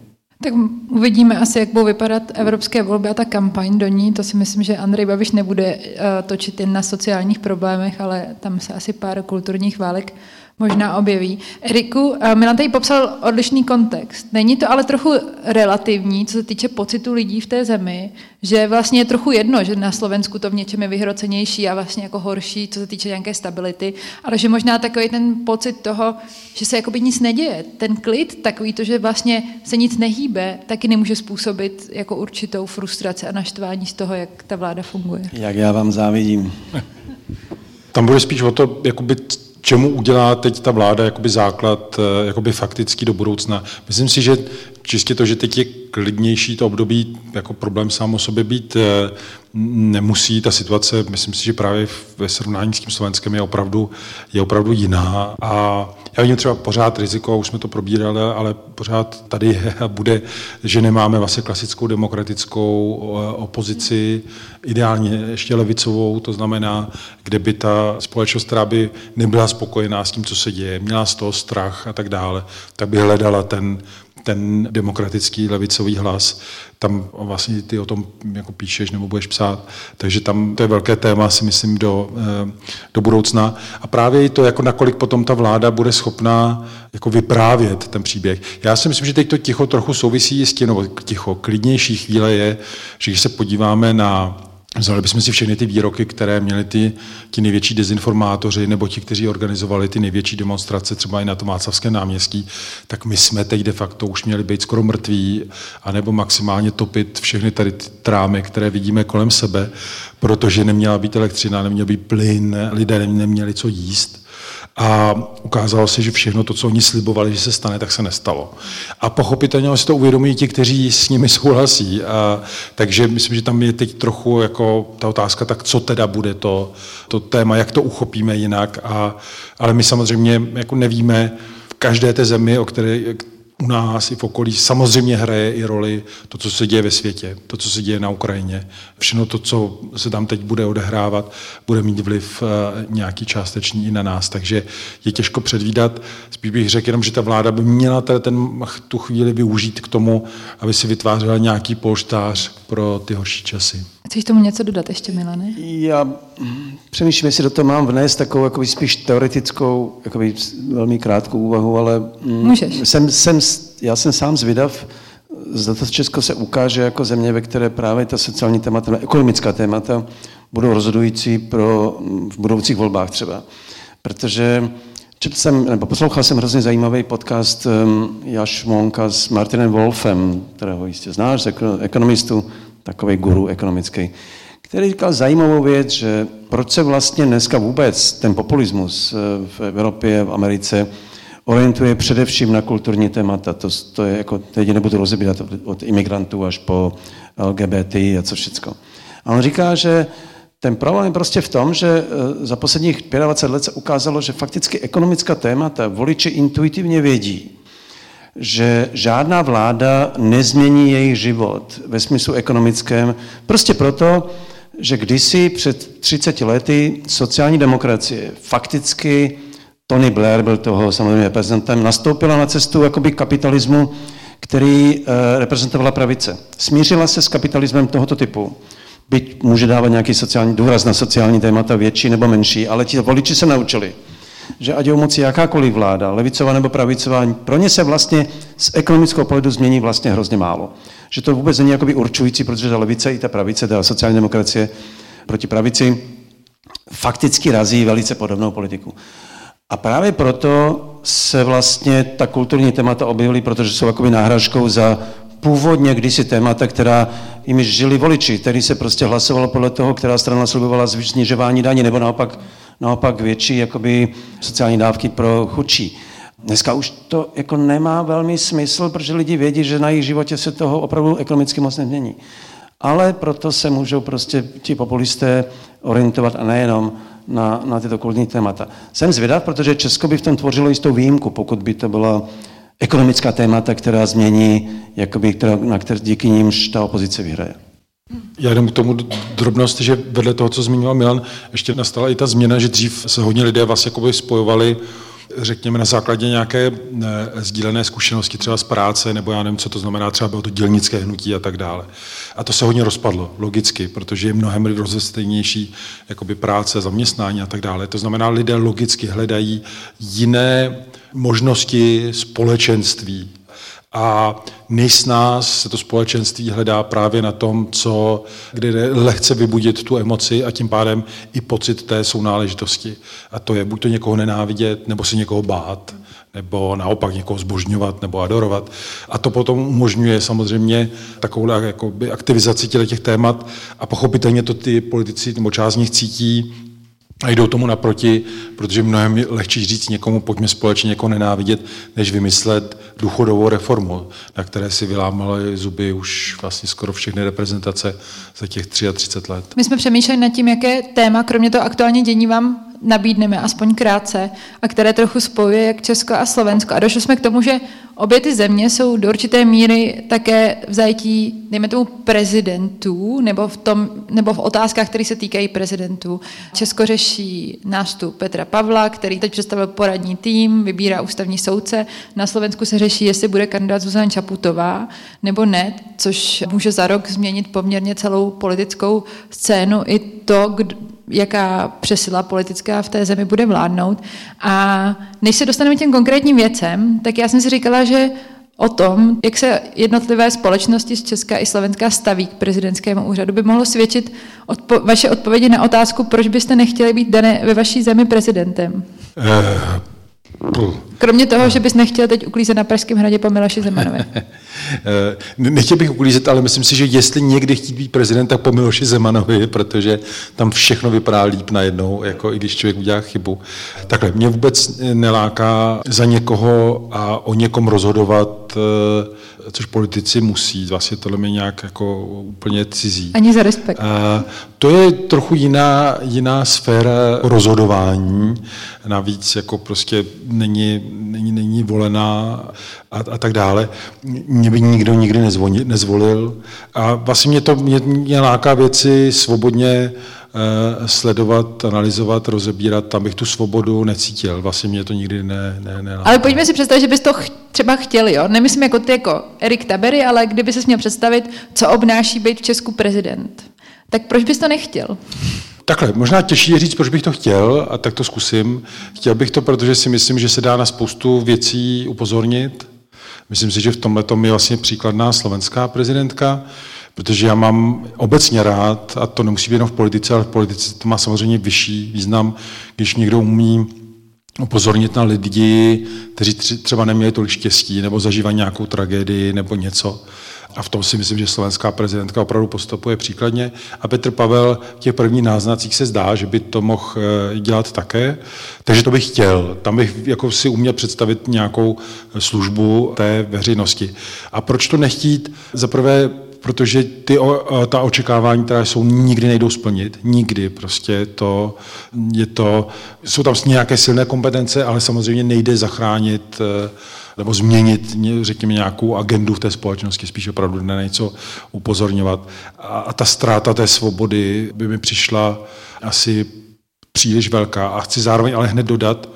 Tak uvidíme asi, jak budou vypadat evropské volby a ta kampaň do ní. To si myslím, že Andrej Babiš nebude uh, točit jen na sociálních problémech, ale tam se asi pár kulturních válek možná objeví. Eriku, Milan tady popsal odlišný kontext. Není to ale trochu relativní, co se týče pocitu lidí v té zemi, že vlastně je trochu jedno, že na Slovensku to v něčem je vyhrocenější a vlastně jako horší, co se týče nějaké stability, ale že možná takový ten pocit toho, že se jakoby nic neděje, ten klid, takový to, že vlastně se nic nehýbe, taky nemůže způsobit jako určitou frustraci a naštvání z toho, jak ta vláda funguje. Jak já vám závidím. Tam bude spíš o to, jakoby čemu udělá teď ta vláda jakoby základ eh, jakoby faktický do budoucna. Myslím si, že čistě to, že teď je klidnější to období, jako problém sám o sobě být eh, nemusí. Ta situace, myslím si, že právě ve srovnání s tím Slovenskem je opravdu, je opravdu jiná. A já vidím třeba pořád riziko, už jsme to probírali, ale pořád tady je a bude, že nemáme vlastně klasickou demokratickou eh, opozici, ideálně ještě levicovou, to znamená, kde by ta společnost, která by nebyla spokojená s tím, co se děje, měla z toho strach a tak dále, tak by hledala ten ten demokratický levicový hlas, tam vlastně ty o tom jako píšeš nebo budeš psát, takže tam to je velké téma, si myslím, do, eh, do budoucna. A právě i to, jako nakolik potom ta vláda bude schopná jako vyprávět ten příběh. Já si myslím, že teď to ticho trochu souvisí s tím, nebo ticho, klidnější chvíle je, že když se podíváme na Vzali bychom si všechny ty výroky, které měli ty, ti největší dezinformátoři nebo ti, kteří organizovali ty největší demonstrace, třeba i na tom Václavském náměstí, tak my jsme teď de facto už měli být skoro mrtví, anebo maximálně topit všechny tady ty trámy, které vidíme kolem sebe, protože neměla být elektřina, neměl být plyn, lidé neměli co jíst. A ukázalo se, že všechno to, co oni slibovali, že se stane, tak se nestalo. A pochopitelně si to uvědomují ti, kteří s nimi souhlasí. A, takže myslím, že tam je teď trochu jako ta otázka, tak co teda bude to, to téma, jak to uchopíme jinak. A, ale my samozřejmě jako nevíme, v každé té zemi, o které, u nás i v okolí samozřejmě hraje i roli to, co se děje ve světě, to, co se děje na Ukrajině. Všechno to, co se tam teď bude odehrávat, bude mít vliv eh, nějaký částečný i na nás. Takže je těžko předvídat. Spíš bych řekl jenom, že ta vláda by měla ten, tu chvíli využít k tomu, aby si vytvářela nějaký polštář pro ty horší časy. Chceš tomu něco dodat ještě, Milane? Já přemýšlím, jestli do toho mám vnést takovou jakoby spíš teoretickou, jakoby velmi krátkou úvahu, ale mm, Můžeš. Jsem, jsem, já jsem sám zvědav, zda to Česko se ukáže jako země, ve které právě ta sociální témata, ekonomická témata budou rozhodující pro v budoucích volbách třeba. Protože četl jsem, nebo poslouchal jsem hrozně zajímavý podcast um, Jaš Monka s Martinem Wolfem, kterého jistě znáš, ekonomistu, takový guru ekonomický, který říkal zajímavou věc, že proč se vlastně dneska vůbec ten populismus eh, v Evropě, v Americe orientuje především na kulturní témata. To, to je jako, teď nebudu rozebírat od imigrantů až po LGBT a co všecko. A on říká, že ten problém je prostě v tom, že eh, za posledních 25 let se ukázalo, že fakticky ekonomická témata voliči intuitivně vědí, že žádná vláda nezmění jejich život ve smyslu ekonomickém, prostě proto, že kdysi před 30 lety sociální demokracie fakticky Tony Blair byl toho samozřejmě reprezentem, nastoupila na cestu jakoby kapitalismu, který e, reprezentovala pravice. Smířila se s kapitalismem tohoto typu. Byť může dávat nějaký sociální důraz na sociální témata větší nebo menší, ale ti voliči se naučili, že ať je u moci jakákoliv vláda, levicová nebo pravicová, pro ně se vlastně z ekonomického pohledu změní vlastně hrozně málo. Že to vůbec není jakoby určující, protože ta levice i ta pravice, ta sociální demokracie proti pravici fakticky razí velice podobnou politiku. A právě proto se vlastně ta kulturní témata objevily, protože jsou jakoby náhražkou za původně kdysi témata, která jimi žili voliči, který se prostě hlasovalo podle toho, která strana slibovala snižování daní, nebo naopak naopak větší jakoby, sociální dávky pro chudší. Dneska už to jako nemá velmi smysl, protože lidi vědí, že na jejich životě se toho opravdu ekonomicky moc nezmění. Ale proto se můžou prostě ti populisté orientovat a nejenom na, na tyto kulturní témata. Jsem zvědav, protože Česko by v tom tvořilo jistou výjimku, pokud by to byla ekonomická témata, která změní, jakoby, která, na které díky nímž ta opozice vyhraje. Já jenom k tomu drobnost, že vedle toho, co zmiňoval Milan, ještě nastala i ta změna, že dřív se hodně lidé vlastně spojovali řekněme, na základě nějaké ne, sdílené zkušenosti třeba z práce, nebo já nevím, co to znamená, třeba bylo to dělnické hnutí a tak dále. A to se hodně rozpadlo, logicky, protože je mnohem rozestejnější jakoby práce, zaměstnání a tak dále. To znamená, lidé logicky hledají jiné možnosti společenství, a nejsnáz se to společenství hledá právě na tom, co, kde lehce vybudit tu emoci a tím pádem i pocit té sounáležitosti. A to je buď to někoho nenávidět, nebo si někoho bát, nebo naopak někoho zbožňovat nebo adorovat. A to potom umožňuje samozřejmě takovou jakoby, aktivizaci těch témat a pochopitelně to ty politici nebo část z nich cítí a jdou tomu naproti, protože mnohem lehčí říct někomu, pojďme společně někoho nenávidět, než vymyslet důchodovou reformu, na které si vylámaly zuby už vlastně skoro všechny reprezentace za těch 33 let. My jsme přemýšleli nad tím, jaké téma, kromě toho aktuálně dění, vám nabídneme, aspoň krátce, a které trochu spojuje jak Česko a Slovensko. A došli jsme k tomu, že obě ty země jsou do určité míry také v zajetí, dejme tomu, prezidentů, nebo v, tom, nebo v otázkách, které se týkají prezidentů. Česko řeší nástup Petra Pavla, který teď představil poradní tým, vybírá ústavní soudce. Na Slovensku se řeší, jestli bude kandidát Zuzana Čaputová nebo ne, což může za rok změnit poměrně celou politickou scénu i to, kdo, jaká přesila politická v té zemi bude vládnout. A než se dostaneme k těm konkrétním věcem, tak já jsem si říkala, že o tom, jak se jednotlivé společnosti z Česka i Slovenska staví k prezidentskému úřadu, by mohlo svědčit odpo- vaše odpovědi na otázku, proč byste nechtěli být dané ve vaší zemi prezidentem. Uh, Kromě toho, že bys nechtěl teď uklízet na Pražském hradě po Miloši Zemanovi. Nechtěl bych uklízet, ale myslím si, že jestli někdy chtít být prezident, tak po Miloši Zemanovi, protože tam všechno vypadá líp najednou, jako i když člověk udělá chybu. Takhle, mě vůbec neláká za někoho a o někom rozhodovat, eh, což politici musí. Vlastně tohle mě nějak jako úplně cizí. Ani za respekt. A to je trochu jiná, jiná sféra rozhodování. Navíc jako prostě není není, není volená a, a tak dále. Mě by nikdo nikdy nezvolil, nezvolil. A vlastně mě to mě, mě láká věci svobodně eh, sledovat, analyzovat, rozebírat, tam bych tu svobodu necítil. Vlastně mě to nikdy ne, ne, ne Ale pojďme si představit, že bys to ch- třeba chtěli, jo? Nemyslím jako ty, jako Erik Tabery, ale kdyby se měl představit, co obnáší být v Česku prezident. Tak proč bys to nechtěl? Takhle, možná těžší je říct, proč bych to chtěl, a tak to zkusím. Chtěl bych to, protože si myslím, že se dá na spoustu věcí upozornit. Myslím si, že v tomhle je vlastně příkladná slovenská prezidentka, protože já mám obecně rád, a to nemusí být jenom v politice, ale v politice to má samozřejmě vyšší význam, když někdo umí upozornit na lidi, kteří třeba neměli tolik štěstí, nebo zažívají nějakou tragédii, nebo něco. A v tom si myslím, že slovenská prezidentka opravdu postupuje příkladně. A Petr Pavel v těch prvních náznacích se zdá, že by to mohl eh, dělat také. Takže to bych chtěl. Tam bych jako si uměl představit nějakou službu té veřejnosti. A proč to nechtít? Za prvé, protože ty, ta očekávání, která jsou, nikdy nejdou splnit. Nikdy prostě to je to, jsou tam nějaké silné kompetence, ale samozřejmě nejde zachránit eh, nebo změnit, řekněme, nějakou agendu v té společnosti, spíš opravdu na něco upozorňovat. A, a ta ztráta té svobody by mi přišla asi příliš velká. A chci zároveň ale hned dodat,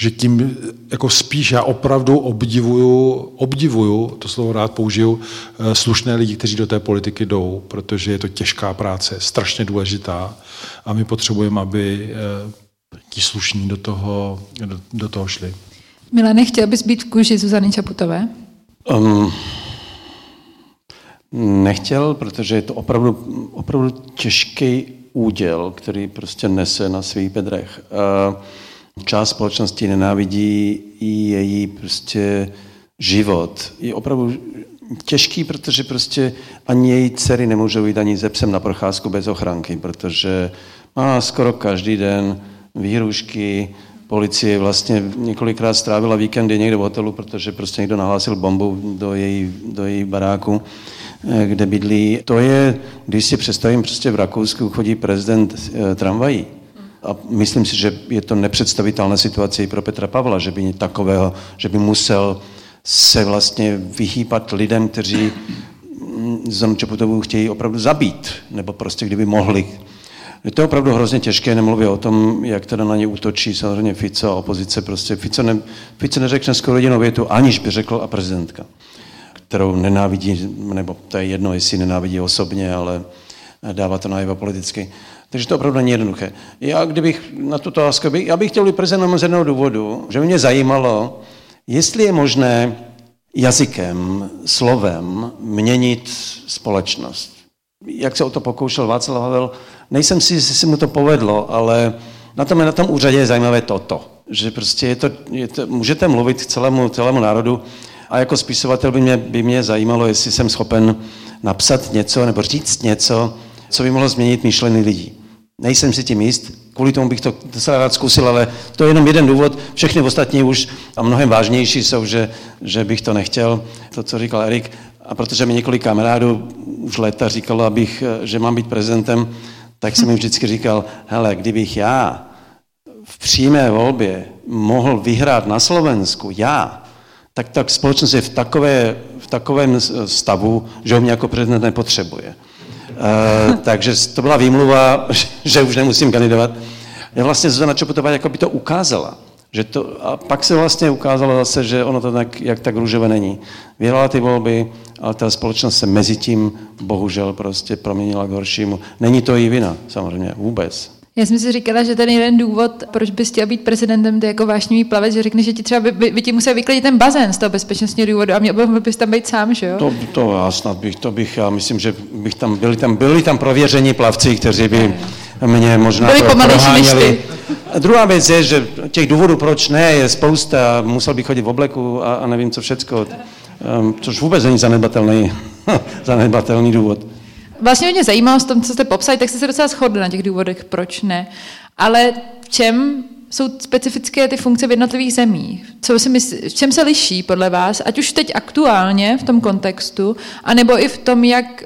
že tím jako spíš já opravdu obdivuju, obdivuju, to slovo rád použiju, eh, slušné lidi, kteří do té politiky jdou, protože je to těžká práce, strašně důležitá a my potřebujeme, aby eh, ti slušní do toho, do, do toho šli. Milane, chtěl bys být v kůži Zuzany Čaputové? Um, nechtěl, protože je to opravdu, opravdu těžký úděl, který prostě nese na svých bedrech. Část společnosti nenávidí i její prostě život. Je opravdu těžký, protože prostě ani její dcery nemůžou jít ani ze psem na procházku bez ochranky, protože má skoro každý den výhrušky, policie vlastně několikrát strávila víkendy někde v hotelu, protože prostě někdo nahlásil bombu do její, do její baráku, eh, kde bydlí. To je, když si představím, prostě v Rakousku chodí prezident eh, tramvají. A myslím si, že je to nepředstavitelná situace i pro Petra Pavla, že by takového, že by musel se vlastně vyhýbat lidem, kteří mm, Zanu Čaputovou chtějí opravdu zabít, nebo prostě kdyby mohli je to opravdu hrozně těžké, nemluvě o tom, jak teda na ně útočí samozřejmě Fico a opozice. Prostě Fico, ne, Fico neřekne skoro jedinou větu, aniž by řekl a prezidentka, kterou nenávidí, nebo to je jedno, jestli nenávidí osobně, ale dává to najevo politicky. Takže to opravdu není jednoduché. Já, kdybych na tuto otázku, já bych chtěl být prezidentem z jednoho důvodu, že mě zajímalo, jestli je možné jazykem, slovem měnit společnost. Jak se o to pokoušel Václav Havel, Nejsem si, jestli se mu to povedlo, ale na tom, na tom úřadě je zajímavé toto, že prostě je to, je to, můžete mluvit k celému, celému národu a jako spisovatel by mě, by mě zajímalo, jestli jsem schopen napsat něco nebo říct něco, co by mohlo změnit myšlení lidí. Nejsem si tím jist, kvůli tomu bych to docela rád zkusil, ale to je jenom jeden důvod. Všechny ostatní už a mnohem vážnější jsou, že, že bych to nechtěl, to, co říkal Erik. A protože mi několik kamarádů už léta říkalo, abych, že mám být prezidentem, tak jsem mi vždycky říkal, hele, kdybych já v přímé volbě mohl vyhrát na Slovensku, já, tak tak společnost je v, takové, v takovém stavu, že ho mě jako prezident nepotřebuje. Uh, takže to byla výmluva, že už nemusím kandidovat. Já vlastně Zuzana Čopotová jako by to ukázala. Že to, a pak se vlastně ukázalo zase, že ono to tak, jak tak růžové není. Vyhrala ty volby, ale ta společnost se mezi tím bohužel prostě proměnila k horšímu. Není to její vina, samozřejmě, vůbec. Já jsem si říkala, že ten jeden důvod, proč bys chtěl být prezidentem, ty jako vášnivý plavec, že řekne, že ti třeba by, by, by ti musel vyklidit ten bazén z toho bezpečnostního důvodu a měl bys tam být sám, že jo? To, to já snad bych, to bych, já myslím, že bych tam, byli tam, byli tam prověření plavci, kteří by mě možná Byli pro, proháněli. A druhá věc je, že těch důvodů, proč ne, je spousta. Musel bych chodit v obleku a, a nevím co všecko. Um, což vůbec není zanedbatelný, zanedbatelný důvod. Vlastně mě zajímalo s tom, co jste popsali, tak jste se docela shodli na těch důvodech, proč ne. Ale v čem jsou specifické ty funkce v jednotlivých zemích? Co si myslí, v čem se liší podle vás, ať už teď aktuálně v tom kontextu, anebo i v tom, jak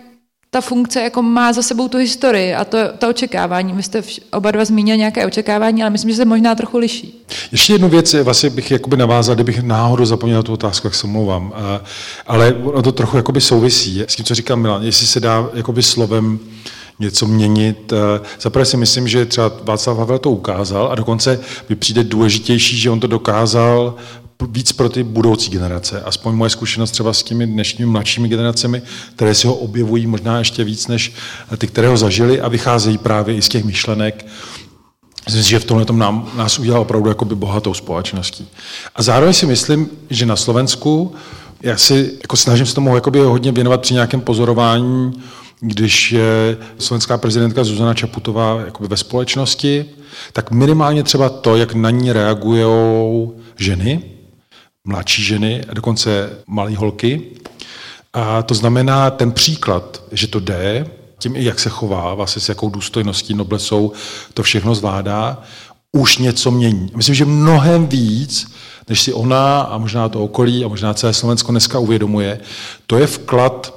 ta funkce jako má za sebou tu historii a to, to očekávání. Vy jste oba dva zmínili nějaké očekávání, ale myslím, že se možná trochu liší. Ještě jednu věc vlastně bych jakoby navázal, kdybych náhodou zapomněl tu otázku, jak se mluvám. Ale ono to trochu jakoby souvisí s tím, co říkal Milan. Jestli se dá jakoby slovem něco měnit. Zaprvé si myslím, že třeba Václav Havel to ukázal a dokonce by přijde důležitější, že on to dokázal víc pro ty budoucí generace. Aspoň moje zkušenost třeba s těmi dnešními mladšími generacemi, které si ho objevují možná ještě víc než ty, které ho zažili a vycházejí právě i z těch myšlenek, Myslím si, že v tomhle nám, nás udělal opravdu jakoby bohatou společností. A zároveň si myslím, že na Slovensku, já si jako snažím se tomu jakoby hodně věnovat při nějakém pozorování, když je slovenská prezidentka Zuzana Čaputová jakoby ve společnosti, tak minimálně třeba to, jak na ní reagují ženy, mladší ženy a dokonce malé holky. A to znamená ten příklad, že to jde, tím i jak se chová, vlastně s jakou důstojností noblesou to všechno zvládá, už něco mění. Myslím, že mnohem víc, než si ona a možná to okolí a možná celé Slovensko dneska uvědomuje, to je vklad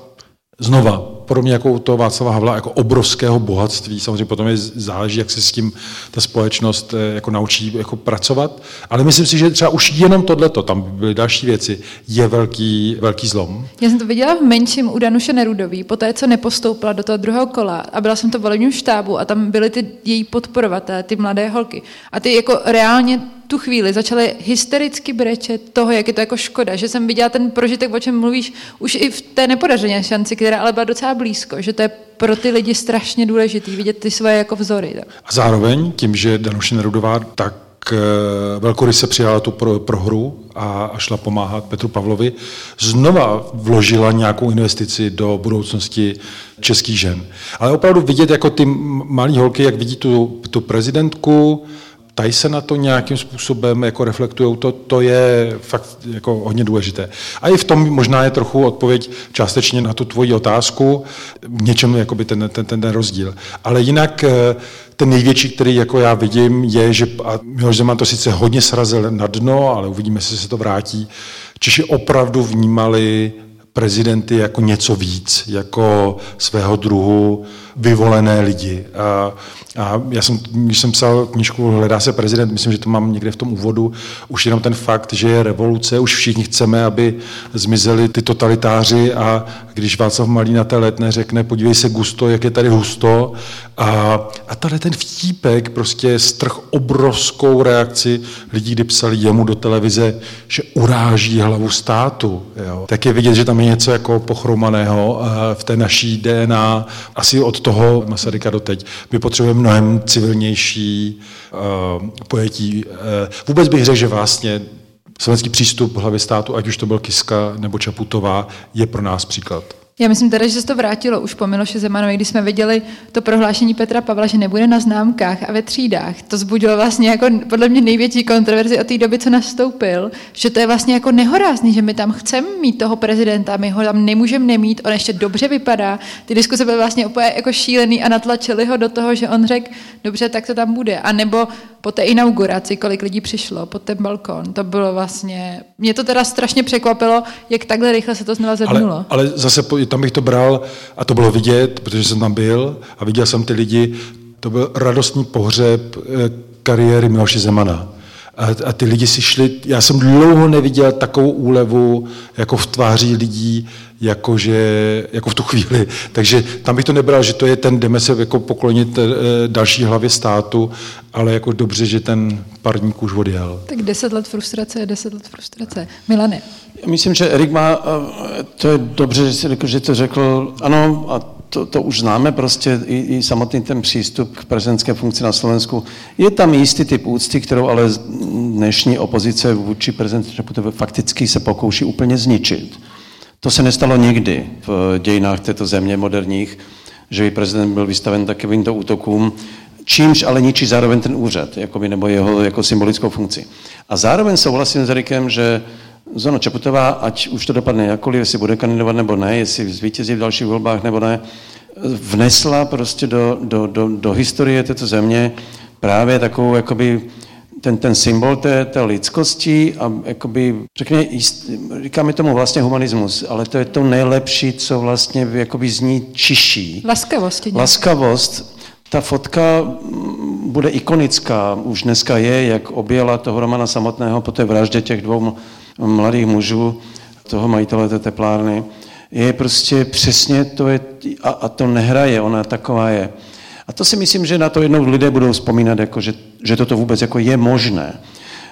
znova podobně jako to Václava Havla, jako obrovského bohatství. Samozřejmě potom je záleží, jak se s tím ta společnost eh, jako naučí jako pracovat. Ale myslím si, že třeba už jenom tohleto, tam byly další věci, je velký, velký zlom. Já jsem to viděla v menším u Danuše Nerudový, po té, co nepostoupila do toho druhého kola a byla jsem to v volebním štábu a tam byly ty její podporovatelé, ty mladé holky. A ty jako reálně tu chvíli začaly hystericky brečet toho, jak je to jako škoda, že jsem viděla ten prožitek, o čem mluvíš, už i v té nepodařené šanci, která ale byla docela blízko, že to je pro ty lidi strašně důležitý vidět ty svoje jako vzory. Tak. A zároveň tím, že Danuše Nerudová tak eh, velkoryse přijala tu pro, prohru a, a šla pomáhat Petru Pavlovi, znova vložila nějakou investici do budoucnosti českých žen. Ale opravdu vidět jako ty malé holky, jak vidí tu, tu prezidentku, ptají se na to nějakým způsobem, jako reflektují to, to je fakt jako hodně důležité. A i v tom možná je trochu odpověď částečně na tu tvoji otázku, v něčem jakoby ten, ten, ten, ten rozdíl. Ale jinak eh, ten největší, který jako já vidím, je, že a Miloš Zeman to sice hodně srazil na dno, ale uvidíme, jestli se to vrátí. Češi opravdu vnímali prezidenty jako něco víc, jako svého druhu vyvolené lidi. A a já jsem, když jsem psal knižku Hledá se prezident, myslím, že to mám někde v tom úvodu, už jenom ten fakt, že je revoluce, už všichni chceme, aby zmizeli ty totalitáři a když Václav Malý na té letné řekne, podívej se gusto, jak je tady husto a, a tady ten vtípek prostě strh obrovskou reakci lidí, kdy psali jemu do televize, že uráží hlavu státu. Jo. Tak je vidět, že tam je něco jako pochromaného v té naší DNA, asi od toho Masaryka do teď. My potřebujeme mnohem civilnější uh, pojetí. Uh, vůbec bych řekl, že vlastně slovenský přístup hlavy státu, ať už to byl Kiska nebo Čaputová, je pro nás příklad. Já myslím teda, že se to vrátilo už po Miloši Zemanovi, když jsme viděli to prohlášení Petra Pavla, že nebude na známkách a ve třídách. To zbudilo vlastně jako podle mě největší kontroverzi od té doby, co nastoupil, že to je vlastně jako nehorázný, že my tam chceme mít toho prezidenta, my ho tam nemůžeme nemít, on ještě dobře vypadá. Ty diskuse byly vlastně úplně jako šílený a natlačili ho do toho, že on řekl, dobře, tak to tam bude. A nebo po té inauguraci, kolik lidí přišlo pod ten balkon, to bylo vlastně, mě to teda strašně překvapilo, jak takhle rychle se to znova zednulo. Ale, ale zase tam bych to bral a to bylo vidět, protože jsem tam byl a viděl jsem ty lidi, to byl radostný pohřeb eh, kariéry Miloše Zemana. A, a ty lidi si šli, já jsem dlouho neviděl takovou úlevu jako v tváří lidí, jako, že, jako v tu chvíli. Takže tam bych to nebral, že to je ten, jdeme se jako poklonit e, další hlavě státu, ale jako dobře, že ten parník už odjel. Tak deset let frustrace je deset let frustrace. Milane. Myslím, že Erik má, to je dobře, že, jsi řekl, že to řekl, ano, a to, to už známe prostě i, i samotný ten přístup k prezidentské funkci na Slovensku. Je tam jistý typ úcty, kterou ale dnešní opozice vůči prezidentu fakticky se pokouší úplně zničit. To se nestalo nikdy v dějinách této země moderních, že by prezident byl vystaven takovýmto útokům, čímž ale ničí zároveň ten úřad, jakoby, nebo jeho jako symbolickou funkci. A zároveň souhlasím s Erikem, že Zona Čaputová, ať už to dopadne jakkoliv, jestli bude kandidovat nebo ne, jestli zvítězí v dalších volbách nebo ne, vnesla prostě do, do, do, do historie této země právě takovou jakoby ten, ten symbol té, té lidskosti a jakoby, řekně, říkáme tomu vlastně humanismus, ale to je to nejlepší, co vlastně jakoby zní čiší. Laskavost. Laskavost. Ta fotka mm, bude ikonická, už dneska je, jak objela toho Romana samotného po té vraždě těch dvou mladých mužů, toho majitele té teplárny. Je prostě přesně to je, a, a to nehraje, ona taková je. A to si myslím, že na to jednou lidé budou vzpomínat, jako, že, že toto vůbec jako je možné.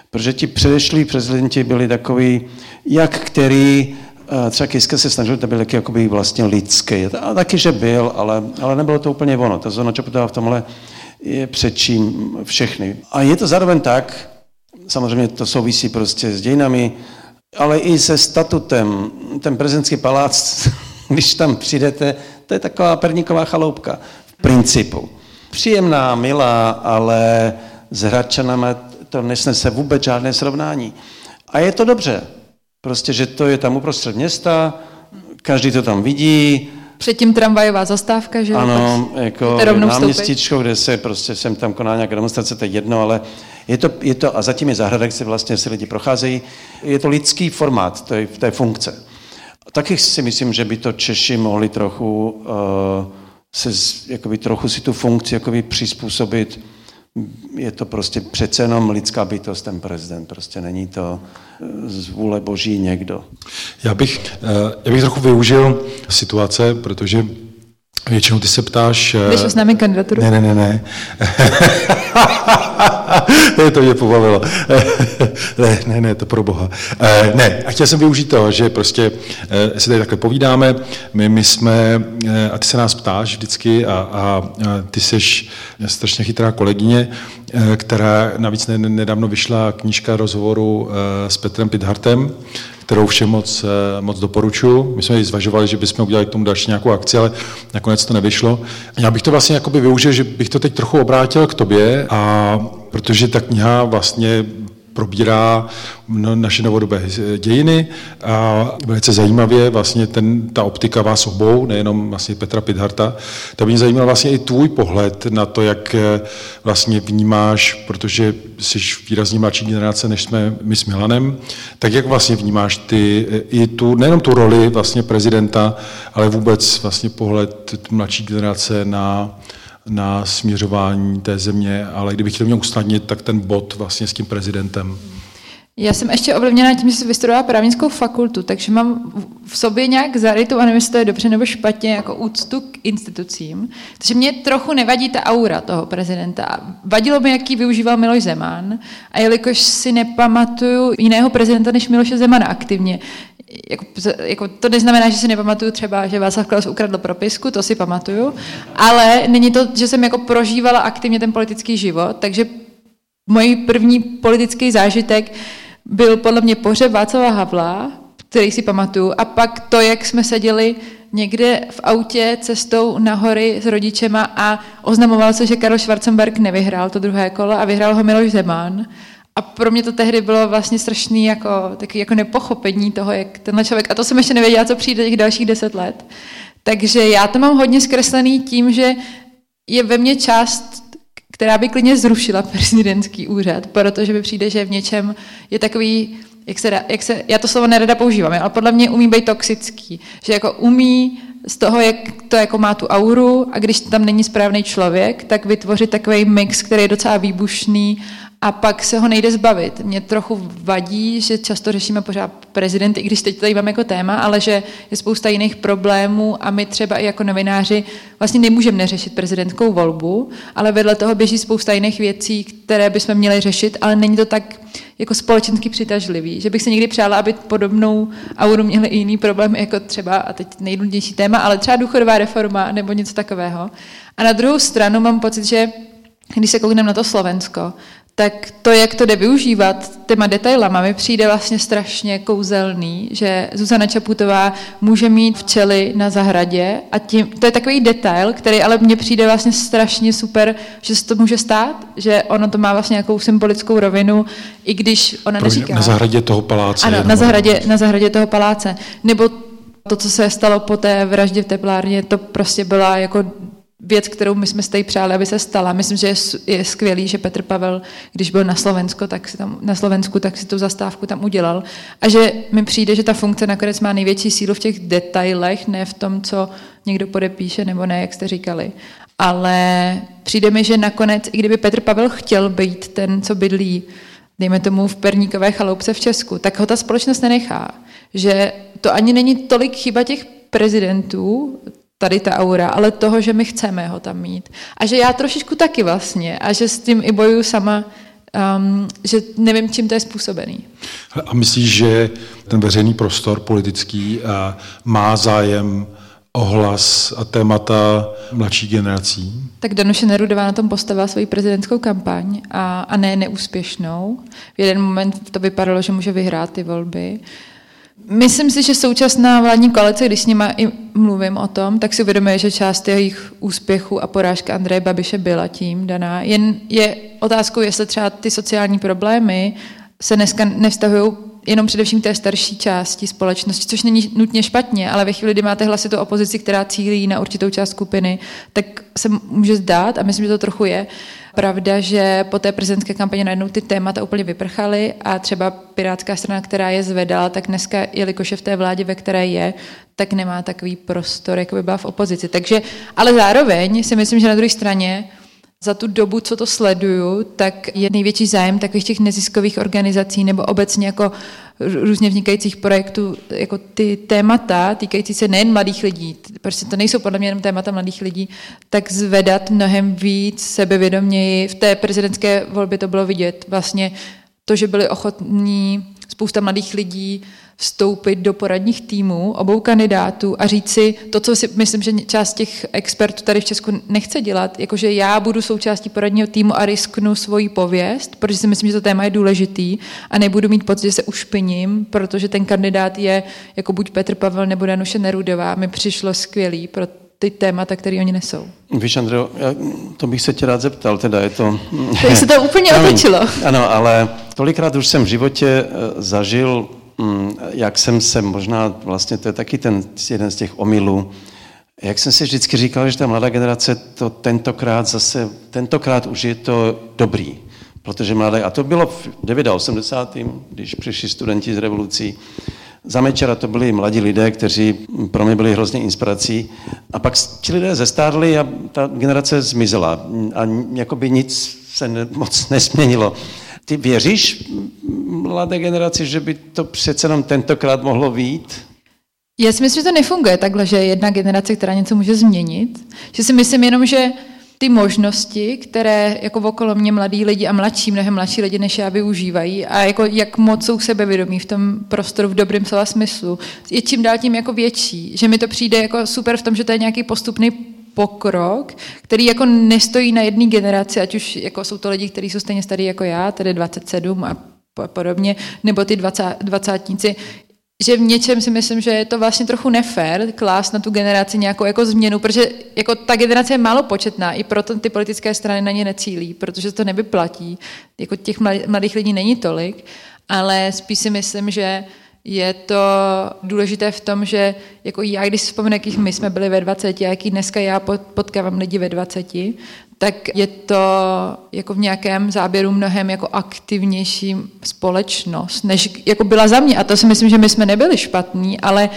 Protože ti předešlí prezidenti byli takový, jak který, eh, třeba Kiska se snažil, to byl taky jakoby vlastně lidský. A taky, že byl, ale, ale nebylo to úplně ono. Ta zóna Čaputová v tomhle je předčím všechny. A je to zároveň tak, samozřejmě to souvisí prostě s dějinami, ale i se statutem. Ten prezidentský palác, když tam přijdete, to je taková perníková chaloupka principu. Příjemná, milá, ale s Hradčanama to nesnese vůbec žádné srovnání. A je to dobře. Prostě, že to je tam uprostřed města, každý to tam vidí. Předtím tramvajová zastávka, že Ano, jako náměstíčko, kde se prostě sem tam koná nějaká demonstrace, to je jedno, ale je to, je to a zatím je zahrada, kde se vlastně si lidi procházejí. Je to lidský formát té, té funkce. Taky si myslím, že by to Češi mohli trochu uh, se jakoby, trochu si tu funkci jakoby, přizpůsobit. Je to prostě přece jenom lidská bytost, ten prezident. Prostě není to z vůle boží někdo. Já bych, eh, já bych trochu využil situace, protože Většinou ty se ptáš... Jdeš s námi kandidaturu? Ne, ne, ne, ne. to mě pobavilo. ne, ne, ne, to pro boha. Eh, ne, a chtěl jsem využít to, že prostě eh, si tady takhle povídáme, my, my jsme, eh, a ty se nás ptáš vždycky a, a, a ty jsi strašně chytrá kolegyně, která navíc nedávno vyšla knížka rozhovoru s Petrem Pidhartem, kterou všem moc, eh, moc doporučuji. My jsme ji zvažovali, že bychom udělali k tomu další nějakou akci, ale nakonec to nevyšlo. Já bych to vlastně jakoby využil, že bych to teď trochu obrátil k tobě, a protože ta kniha vlastně probírá naše novodobé dějiny. A velice zajímavě vlastně ten, ta optika vás obou, nejenom vlastně Petra Pidharta, by mě zajímalo vlastně i tvůj pohled na to, jak eh, vlastně vnímáš, protože jsi výrazně mladší generace, než jsme my s Milanem, tak jak vlastně vnímáš ty eh, i tu, nejenom tu roli vlastně prezidenta, ale vůbec vlastně pohled mladší generace na, na směřování té země, ale kdybych chtěl mě usnadnit, tak ten bod vlastně s tím prezidentem. Já jsem ještě ovlivněna tím, že jsem vystudovala právnickou fakultu, takže mám v sobě nějak zarytou, a nevím, jestli to je dobře nebo špatně, jako úctu k institucím. Takže mě trochu nevadí ta aura toho prezidenta. Vadilo mi, jaký využíval Miloš Zeman. A jelikož si nepamatuju jiného prezidenta než Miloše Zemana aktivně, jako, jako, to neznamená, že si nepamatuju třeba, že Václav Klaus ukradl propisku, to si pamatuju, ale není to, že jsem jako prožívala aktivně ten politický život, takže můj první politický zážitek byl podle mě pohřeb Václava Havla, který si pamatuju, a pak to, jak jsme seděli někde v autě cestou na hory s rodičema a oznamoval se, že Karel Schwarzenberg nevyhrál to druhé kolo a vyhrál ho Miloš Zeman. A pro mě to tehdy bylo vlastně strašný jako, taky jako nepochopení toho, jak tenhle člověk, a to jsem ještě nevěděla, co přijde těch dalších deset let. Takže já to mám hodně zkreslený tím, že je ve mně část, která by klidně zrušila prezidentský úřad, protože by přijde, že v něčem je takový, jak se, jak se já to slovo nerada používám, ale podle mě umí být toxický, že jako umí z toho, jak to jako má tu auru a když tam není správný člověk, tak vytvořit takový mix, který je docela výbušný a pak se ho nejde zbavit. Mě trochu vadí, že často řešíme pořád prezidenty, i když teď to mám jako téma, ale že je spousta jiných problémů a my třeba i jako novináři vlastně nemůžeme neřešit prezidentskou volbu, ale vedle toho běží spousta jiných věcí, které bychom měli řešit, ale není to tak jako společensky přitažlivý. Že bych si někdy přála, aby podobnou auru měli i jiný problém, jako třeba, a teď nejdůležitější téma, ale třeba důchodová reforma nebo něco takového. A na druhou stranu mám pocit, že když se koukneme na to Slovensko, tak to, jak to jde využívat těma detailama, mi přijde vlastně strašně kouzelný, že Zuzana Čaputová může mít včely na zahradě a tím, to je takový detail, který ale mně přijde vlastně strašně super, že se to může stát, že ono to má vlastně nějakou symbolickou rovinu, i když ona Pro, neříká. Na zahradě toho paláce. Ano, na zahradě, na zahradě toho paláce. Nebo to, co se stalo po té vraždě v teplárně, to prostě byla jako věc, kterou my jsme si tady přáli, aby se stala. Myslím, že je, je skvělý, že Petr Pavel, když byl na Slovensku, tak si tam, na Slovensku, tak si tu zastávku tam udělal. A že mi přijde, že ta funkce nakonec má největší sílu v těch detailech, ne v tom, co někdo podepíše, nebo ne, jak jste říkali. Ale přijde mi, že nakonec, i kdyby Petr Pavel chtěl být ten, co bydlí, dejme tomu v Perníkové chaloupce v Česku, tak ho ta společnost nenechá. Že to ani není tolik chyba těch prezidentů, tady ta aura, ale toho, že my chceme ho tam mít. A že já trošičku taky vlastně, a že s tím i bojuju sama, um, že nevím, čím to je způsobený. A myslíš, že ten veřejný prostor politický uh, má zájem o hlas a témata mladší generací? Tak Danuše Nerudová na tom postavila svoji prezidentskou kampaň a, a ne neúspěšnou. V jeden moment to vypadalo, že může vyhrát ty volby. Myslím si, že současná vládní koalice, když s nima i mluvím o tom, tak si uvědomuje, že část jejich úspěchů a porážka Andreje Babiše byla tím daná. Jen je otázkou, jestli třeba ty sociální problémy se dneska nevztahují jenom především té starší části společnosti, což není nutně špatně, ale ve chvíli, kdy máte hlasitou opozici, která cílí na určitou část skupiny, tak se může zdát, a myslím, že to trochu je, pravda, že po té prezidentské kampaně najednou ty témata úplně vyprchaly a třeba Pirátská strana, která je zvedala, tak dneska, jelikož je v té vládě, ve které je, tak nemá takový prostor, jako by byla v opozici. Takže, ale zároveň si myslím, že na druhé straně za tu dobu, co to sleduju, tak je největší zájem takových těch neziskových organizací nebo obecně jako různě vznikajících projektů, jako ty témata týkající se nejen mladých lidí, protože to nejsou podle mě jenom témata mladých lidí, tak zvedat mnohem víc sebevědoměji. V té prezidentské volbě to bylo vidět. Vlastně to, že byli ochotní spousta mladých lidí vstoupit do poradních týmů obou kandidátů a říct si to, co si myslím, že část těch expertů tady v Česku nechce dělat, jakože já budu součástí poradního týmu a risknu svoji pověst, protože si myslím, že to téma je důležitý a nebudu mít pocit, že se ušpiním, protože ten kandidát je jako buď Petr Pavel nebo Danuše Nerudová. Mi přišlo skvělý pro ty témata, které oni nesou. Víš, Andreo, já, to bych se tě rád zeptal, teda je to... Tak se to úplně otočilo. Ano, ale tolikrát už jsem v životě eh, zažil jak jsem se možná, vlastně to je taky ten jeden z těch omylů, jak jsem si vždycky říkal, že ta mladá generace to tentokrát zase, tentokrát už je to dobrý, protože mladé, a to bylo v 89. když přišli studenti z revolucí, za Mečera to byli mladí lidé, kteří pro mě byli hrozně inspirací. A pak ti lidé zestárli a ta generace zmizela. A jakoby nic se ne, moc nesměnilo. Ty věříš mladé generaci, že by to přece jenom tentokrát mohlo vít? Já si myslím, že to nefunguje takhle, že je jedna generace, která něco může změnit. Že si myslím jenom, že ty možnosti, které jako okolo mě mladí lidi a mladší, mnohem mladší lidi než já využívají a jako jak moc jsou sebevědomí v tom prostoru v dobrém slova smyslu, je čím dál tím jako větší. Že mi to přijde jako super v tom, že to je nějaký postupný pokrok, který jako nestojí na jedné generaci, ať už jako jsou to lidi, kteří jsou stejně starý jako já, tedy 27 a podobně, nebo ty 20, dvacátníci, že v něčem si myslím, že je to vlastně trochu nefér klást na tu generaci nějakou jako změnu, protože jako ta generace je málo početná, i proto ty politické strany na ně necílí, protože to nevyplatí. Jako těch mladých lidí není tolik, ale spíš si myslím, že je to důležité v tom, že jako já, když si vzpomínám, jakých my jsme byli ve 20 a jaký dneska já potkávám lidi ve 20, tak je to jako v nějakém záběru mnohem jako aktivnější společnost, než jako byla za mě. A to si myslím, že my jsme nebyli špatní, ale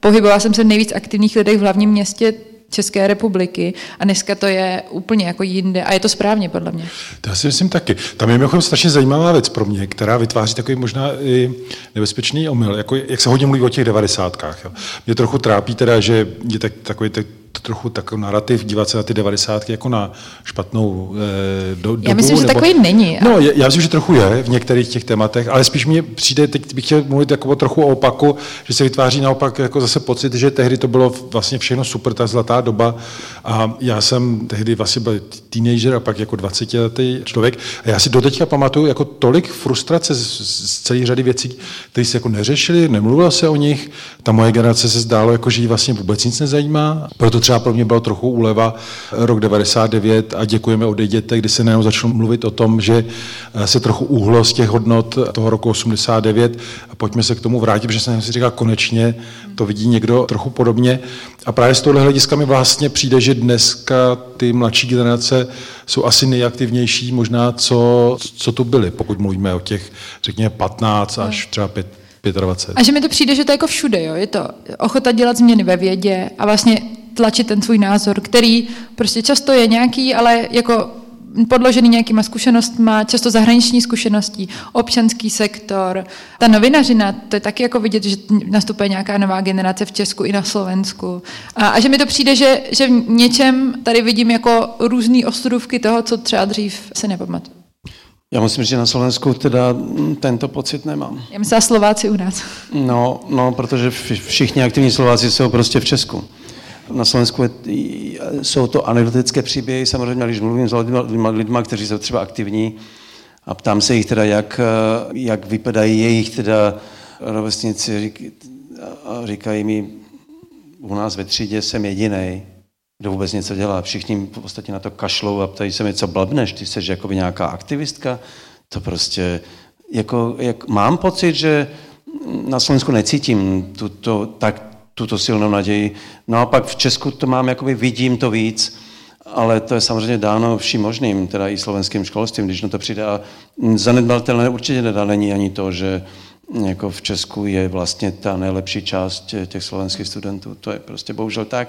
pohybovala jsem se nejvíc aktivních lidech v hlavním městě České republiky a dneska to je úplně jako jinde a je to správně podle mě. To já si myslím taky. Tam je mimochodem strašně zajímavá věc pro mě, která vytváří takový možná i nebezpečný omyl, jako jak se hodně mluví o těch devadesátkách. Mě trochu trápí teda, že je tak, takový tak, trochu takový narrativ, dívat se na ty devadesátky jako na špatnou eh, do, dobu. Já myslím, že nebo... takový není. No, já myslím, že trochu je v některých těch tématech, ale spíš mi přijde, teď bych chtěl mluvit jako trochu o opaku, že se vytváří naopak jako zase pocit, že tehdy to bylo vlastně všechno super, ta zlatá doba a já jsem tehdy vlastně byl teenager a pak jako 20 letý člověk a já si doteďka pamatuju jako tolik frustrace z, z celé řady věcí, které se jako neřešily, nemluvilo se o nich, ta moje generace se zdálo, jako, že ji vlastně vůbec nic nezajímá, proto třeba pro mě bylo trochu úleva rok 99 a děkujeme odejděte, kdy se najednou začalo mluvit o tom, že se trochu uhlo z těch hodnot toho roku 89 a pojďme se k tomu vrátit, protože jsem si říkal, konečně to vidí někdo trochu podobně. A právě z tohle hlediska mi vlastně přijde, že dneska ty mladší generace jsou asi nejaktivnější možná, co, co tu byly, pokud mluvíme o těch, řekněme, 15 až třeba 5, 25. A že mi to přijde, že to je jako všude, jo? je to ochota dělat změny ve vědě a vlastně tlačit ten svůj názor, který prostě často je nějaký, ale jako podložený nějakýma zkušenostma, často zahraniční zkušeností, občanský sektor. Ta novinařina, to je taky jako vidět, že nastupuje nějaká nová generace v Česku i na Slovensku. A, a že mi to přijde, že, že v něčem tady vidím jako různé ostudůvky toho, co třeba dřív se nepamatuju. Já musím říct, že na Slovensku teda tento pocit nemám. Já myslím, Slováci u nás. No, no, protože všichni aktivní Slováci jsou prostě v Česku. Na Slovensku je, jsou to anekdotické příběhy, samozřejmě, když mluvím s lidmi, lidmi, kteří jsou třeba aktivní a ptám se jich teda, jak, jak vypadají jejich teda rovesníci a říkají mi, u nás ve třídě jsem jediný, kdo vůbec něco dělá. Všichni v podstatě na to kašlou a ptají se mi, co blbneš, ty jsi jako nějaká aktivistka. To prostě, jako, jak, mám pocit, že na Slovensku necítím tuto, tak tuto silnou naději. Naopak v Česku to mám, jakoby vidím to víc, ale to je samozřejmě dáno vším možným, teda i slovenským školstvím, když na to přijde. A zanedbatelné určitě nedá není ani to, že jako v Česku je vlastně ta nejlepší část těch slovenských studentů. To je prostě bohužel tak.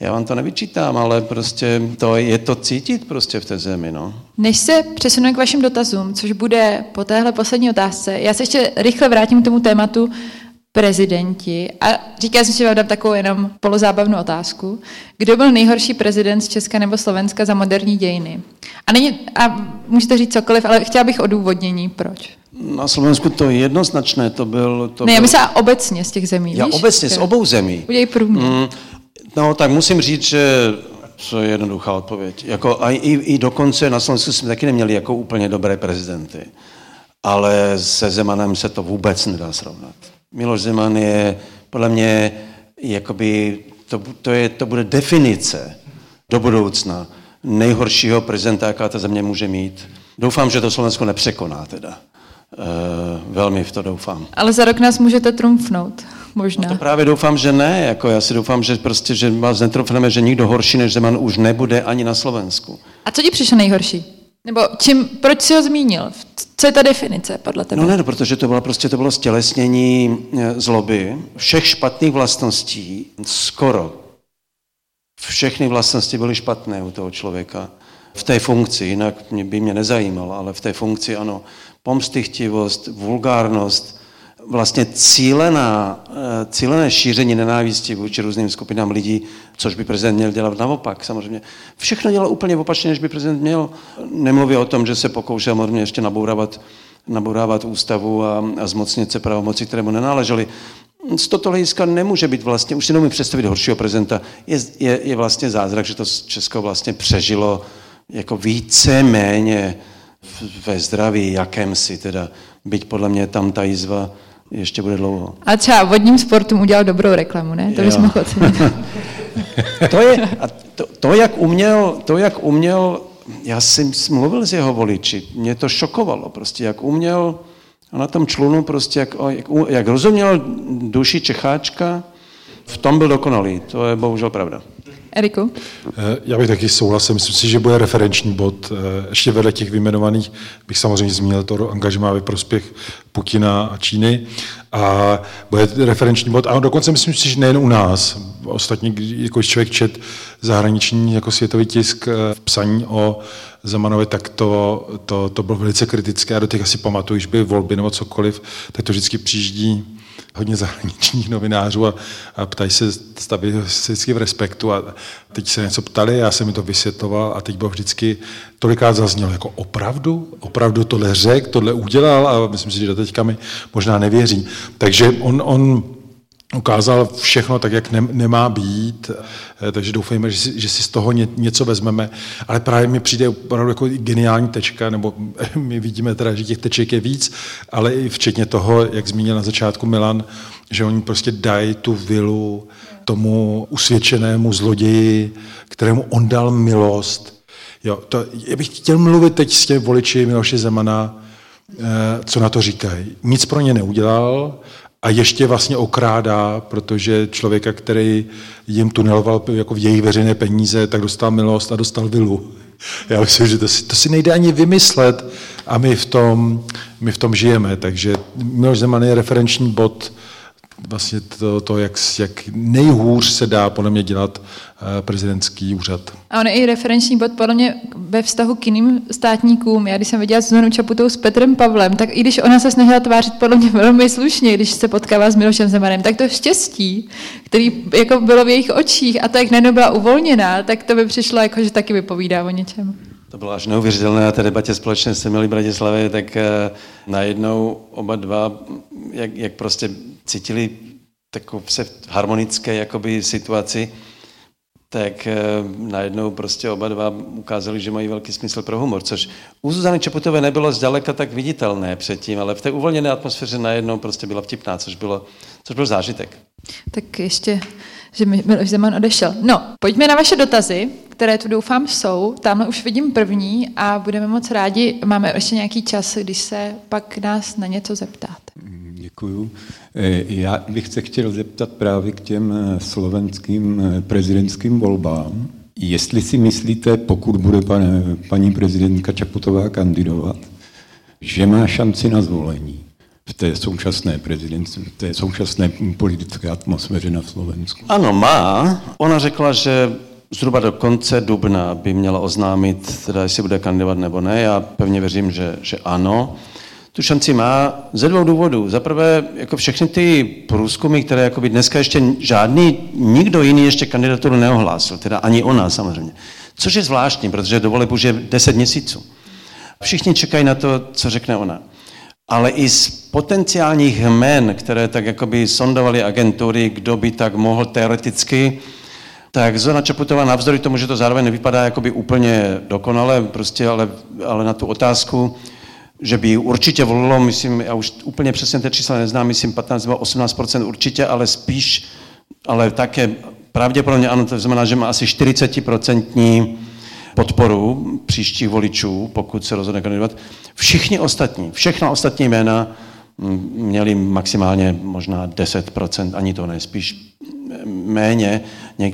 Já vám to nevyčítám, ale prostě to je to cítit prostě v té zemi. No. Než se přesunu k vašim dotazům, což bude po téhle poslední otázce, já se ještě rychle vrátím k tomu tématu prezidenti. A říká jsem, že vám dám takovou jenom polozábavnou otázku. Kdo byl nejhorší prezident z Česka nebo Slovenska za moderní dějiny? A, není, a můžete říct cokoliv, ale chtěla bych odůvodnění, proč. Na Slovensku to je jednoznačné, to byl... To ne, byl... já myslím obecně z těch zemí, Já víš? obecně, z obou zemí. Udělej průměr. Mm, no, tak musím říct, že to je jednoduchá odpověď. Jako, a i, i dokonce na Slovensku jsme taky neměli jako úplně dobré prezidenty. Ale se Zemanem se to vůbec nedá srovnat. Miloš Zeman je podle mě, jakoby, to, to, je, to bude definice do budoucna nejhoršího prezidenta, jaká ta země může mít. Doufám, že to Slovensko nepřekoná teda. E, velmi v to doufám. Ale za rok nás můžete trumfnout, možná. No to právě doufám, že ne. Jako já si doufám, že prostě, že vás netrumfneme, že nikdo horší než Zeman už nebude ani na Slovensku. A co ti přišlo nejhorší? Nebo čím, proč jsi ho zmínil? Co je ta definice podle tebe? No ne, no, protože to bylo prostě to bylo stělesnění eh, zloby, všech špatných vlastností, skoro všechny vlastnosti byly špatné u toho člověka. V té funkci, jinak by mě nezajímalo, ale v té funkci ano. Pomstychtivost, vulgárnost, vlastně cílená, eh, cílené šíření nenávisti vůči různým skupinám lidí, což by prezident měl dělat naopak samozřejmě. Všechno dělal úplně opačně, než by prezident měl. Nemluví o tom, že se pokoušel možná ještě nabourávat, nabourávat ústavu a, a zmocnit se pravomoci, které mu nenáležely. Z toto hlediska nemůže být vlastně, už si nemůžu představit horšího prezidenta. Je, je, je vlastně zázrak, že to Česko vlastně přežilo jako více méně ve zdraví jakémsi, teda byť podle mě tam ta jizva ještě bude dlouho. A třeba vodním sportům udělal dobrou reklamu, ne? To bychom mohl to, je, a to, to, jak uměl, to, jak uměl, já jsem mluvil s jeho voliči, mě to šokovalo prostě, jak uměl a na tom člunu prostě, jak, jak, jak rozuměl duši Čecháčka, v tom byl dokonalý, to je bohužel pravda. Eriku? Eh, já bych taky souhlasil. Myslím si, že bude referenční bod. Eh, ještě vedle těch vyjmenovaných bych samozřejmě zmínil to angažmá ve prospěch Putina a Číny. A bude referenční bod. A dokonce myslím si, že nejen u nás. Ostatně, jako člověk čet zahraniční jako světový tisk eh, v psaní o Zemanovi, tak to, to, to bylo velice kritické. A do těch asi pamatuju, když byly volby nebo cokoliv, tak to vždycky přijíždí hodně zahraničních novinářů a, a ptají se, staví vždycky v respektu a teď se něco ptali, já jsem mi to vysvětloval a teď bylo vždycky, tolikrát zaznělo, jako opravdu, opravdu tohle řek, tohle udělal a myslím si, že do teďka mi možná nevěří. Takže on, on ukázal všechno tak, jak nemá být, eh, takže doufejme, že si, že si z toho něco vezmeme, ale právě mi přijde opravdu jako geniální tečka, nebo my vidíme teda, že těch teček je víc, ale i včetně toho, jak zmínil na začátku Milan, že oni prostě dají tu vilu tomu usvědčenému zloději, kterému on dal milost. Jo, to, já bych chtěl mluvit teď s těmi voliči Miloše Zemana, eh, co na to říkají. Nic pro ně neudělal, a ještě vlastně okrádá, protože člověka, který jim tuneloval jako v jejich veřejné peníze, tak dostal milost a dostal vilu. Já myslím, že to si, to si nejde ani vymyslet a my v tom, my v tom žijeme. Takže Miloš Zeman je referenční bod vlastně to, to jak, jak nejhůř se dá podle mě dělat eh, prezidentský úřad. A on je i referenční bod podle mě ve vztahu k jiným státníkům. Já když jsem viděla Zuzanu Čaputou s Petrem Pavlem, tak i když ona se snažila tvářit podle mě velmi slušně, když se potkává s Milošem Zemanem, tak to štěstí, který jako bylo v jejich očích a to, jak najednou byla uvolněná, tak to by přišlo jako, že taky vypovídá o něčem. To bylo až neuvěřitelné na té debatě společně s Emily Bratislavy, tak eh, najednou oba dva, jak, jak prostě cítili takovou se harmonické jakoby situaci, tak eh, najednou prostě oba dva ukázali, že mají velký smysl pro humor, což u Zuzany Čeputové nebylo zdaleka tak viditelné předtím, ale v té uvolněné atmosféře najednou prostě byla vtipná, což, bylo, což byl zážitek. Tak ještě, že Miloš Zeman odešel. No, pojďme na vaše dotazy, které tu doufám jsou. Tamhle už vidím první a budeme moc rádi. Máme ještě nějaký čas, když se pak nás na něco zeptáte. Děkuju. Eh, já bych se chtěl zeptat právě k těm eh, slovenským eh, prezidentským volbám. Jestli si myslíte, pokud bude pane, paní prezidentka Čaputová kandidovat, že má šanci na zvolení v té současné prezidentce, v té současné politické atmosféře na Slovensku? Ano, má. Ona řekla, že zhruba do konce dubna by měla oznámit, teda jestli bude kandidovat nebo ne. Já pevně věřím, že, že ano tu šanci má ze dvou důvodů. Za prvé, jako všechny ty průzkumy, které jako by dneska ještě žádný, nikdo jiný ještě kandidaturu neohlásil, teda ani ona samozřejmě. Což je zvláštní, protože do voleb už je 10 měsíců. Všichni čekají na to, co řekne ona. Ale i z potenciálních jmen, které tak jakoby sondovaly agentury, kdo by tak mohl teoreticky, tak Zona Čaputová navzdory tomu, že to zároveň nevypadá jakoby úplně dokonale, prostě ale, ale na tu otázku, že by určitě volilo, myslím, já už úplně přesně ty čísla neznám, myslím 15 nebo 18% určitě, ale spíš, ale také pravděpodobně ano, to znamená, že má asi 40% podporu příštích voličů, pokud se rozhodne kandidovat. Všichni ostatní, všechna ostatní jména mm, měli maximálně možná 10%, ani to ne, spíš méně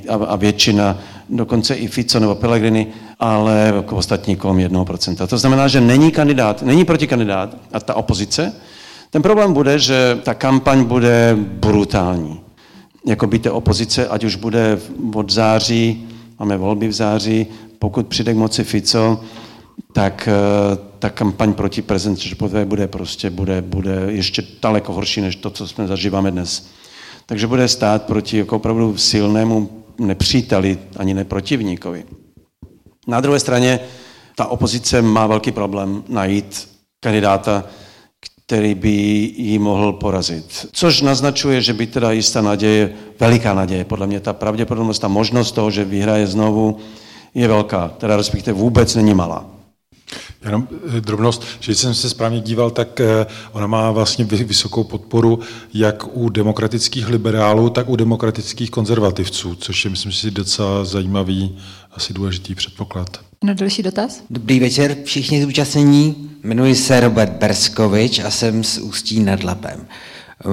a většina, dokonce i Fico nebo Pellegrini, ale jako ostatní kolem 1%. To znamená, že není kandidát, není protikandidát a ta opozice. Ten problém bude, že ta kampaň bude brutální. Jako by opozice, ať už bude od září, máme volby v září, pokud přijde k moci Fico, tak eh, ta kampaň proti prezidentu bude prostě bude, bude ještě daleko horší, než to, co jsme zažíváme dnes takže bude stát proti jako opravdu silnému nepříteli, ani neprotivníkovi. Na druhé straně ta opozice má velký problém najít kandidáta, který by ji mohl porazit. Což naznačuje, že by teda jistá naděje, veliká naděje, podle mě ta pravděpodobnost, ta možnost toho, že vyhraje znovu, je velká, teda respektive vůbec není malá. Jenom eh, drobnost, že jsem se správně díval, tak eh, ona má vlastně vysokou podporu jak u demokratických liberálů, tak u demokratických konzervativců, což je, myslím si, docela zajímavý, asi důležitý předpoklad. Na další dotaz? Dobrý večer všichni zúčastnění. Jmenuji se Robert Berskovič a jsem z Ústí nad Labem.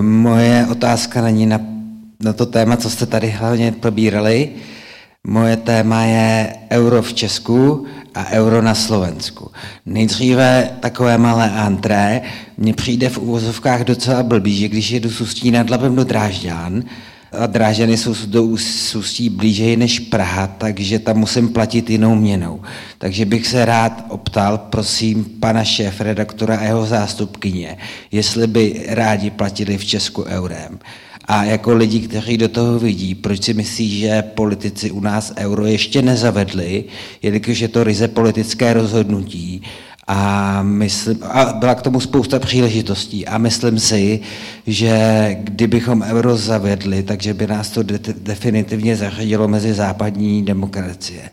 Moje otázka není na, na to téma, co jste tady hlavně probírali. Moje téma je euro v Česku a euro na Slovensku. Nejdříve takové malé antré. Mně přijde v úvozovkách docela blbý, že když jedu s Ústí nad Labem do Drážďán a Dráženy jsou do Ústí blíže než Praha, takže tam musím platit jinou měnou. Takže bych se rád optal, prosím, pana šéf redaktora a jeho zástupkyně, jestli by rádi platili v Česku eurem. A jako lidi, kteří do toho vidí, proč si myslí, že politici u nás euro ještě nezavedli, jelikož je to ryze politické rozhodnutí, a, myslím, a byla k tomu spousta příležitostí a myslím si, že kdybychom euro zavedli, takže by nás to de- definitivně zařadilo mezi západní demokracie.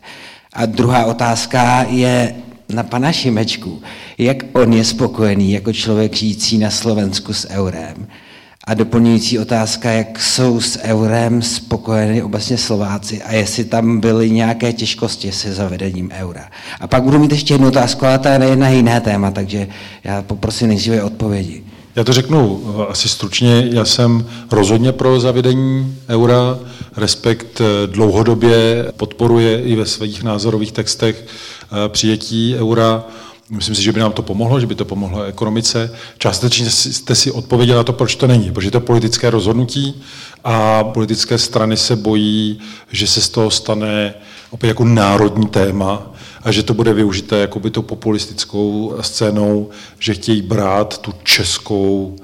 A druhá otázka je na pana Šimečku. Jak on je spokojený jako člověk žijící na Slovensku s eurem? A doplňující otázka, jak jsou s eurem spokojeni obecně Slováci a jestli tam byly nějaké těžkosti se zavedením eura. A pak budu mít ještě jednu otázku, ale to je na jiné téma, takže já poprosím nejdříve odpovědi. Já to řeknu eh, asi stručně. Já jsem rozhodně pro zavedení eura. Respekt eh, dlouhodobě podporuje i ve svých názorových textech eh, přijetí eura. Myslím si, že by nám to pomohlo, že by to pomohlo ekonomice. Částečně jste si odpověděli na to, proč to není. Protože to je politické rozhodnutí a politické strany se bojí, že se z toho stane opět jako národní téma a že to bude využité jako by to populistickou scénou, že chtějí brát tu českou,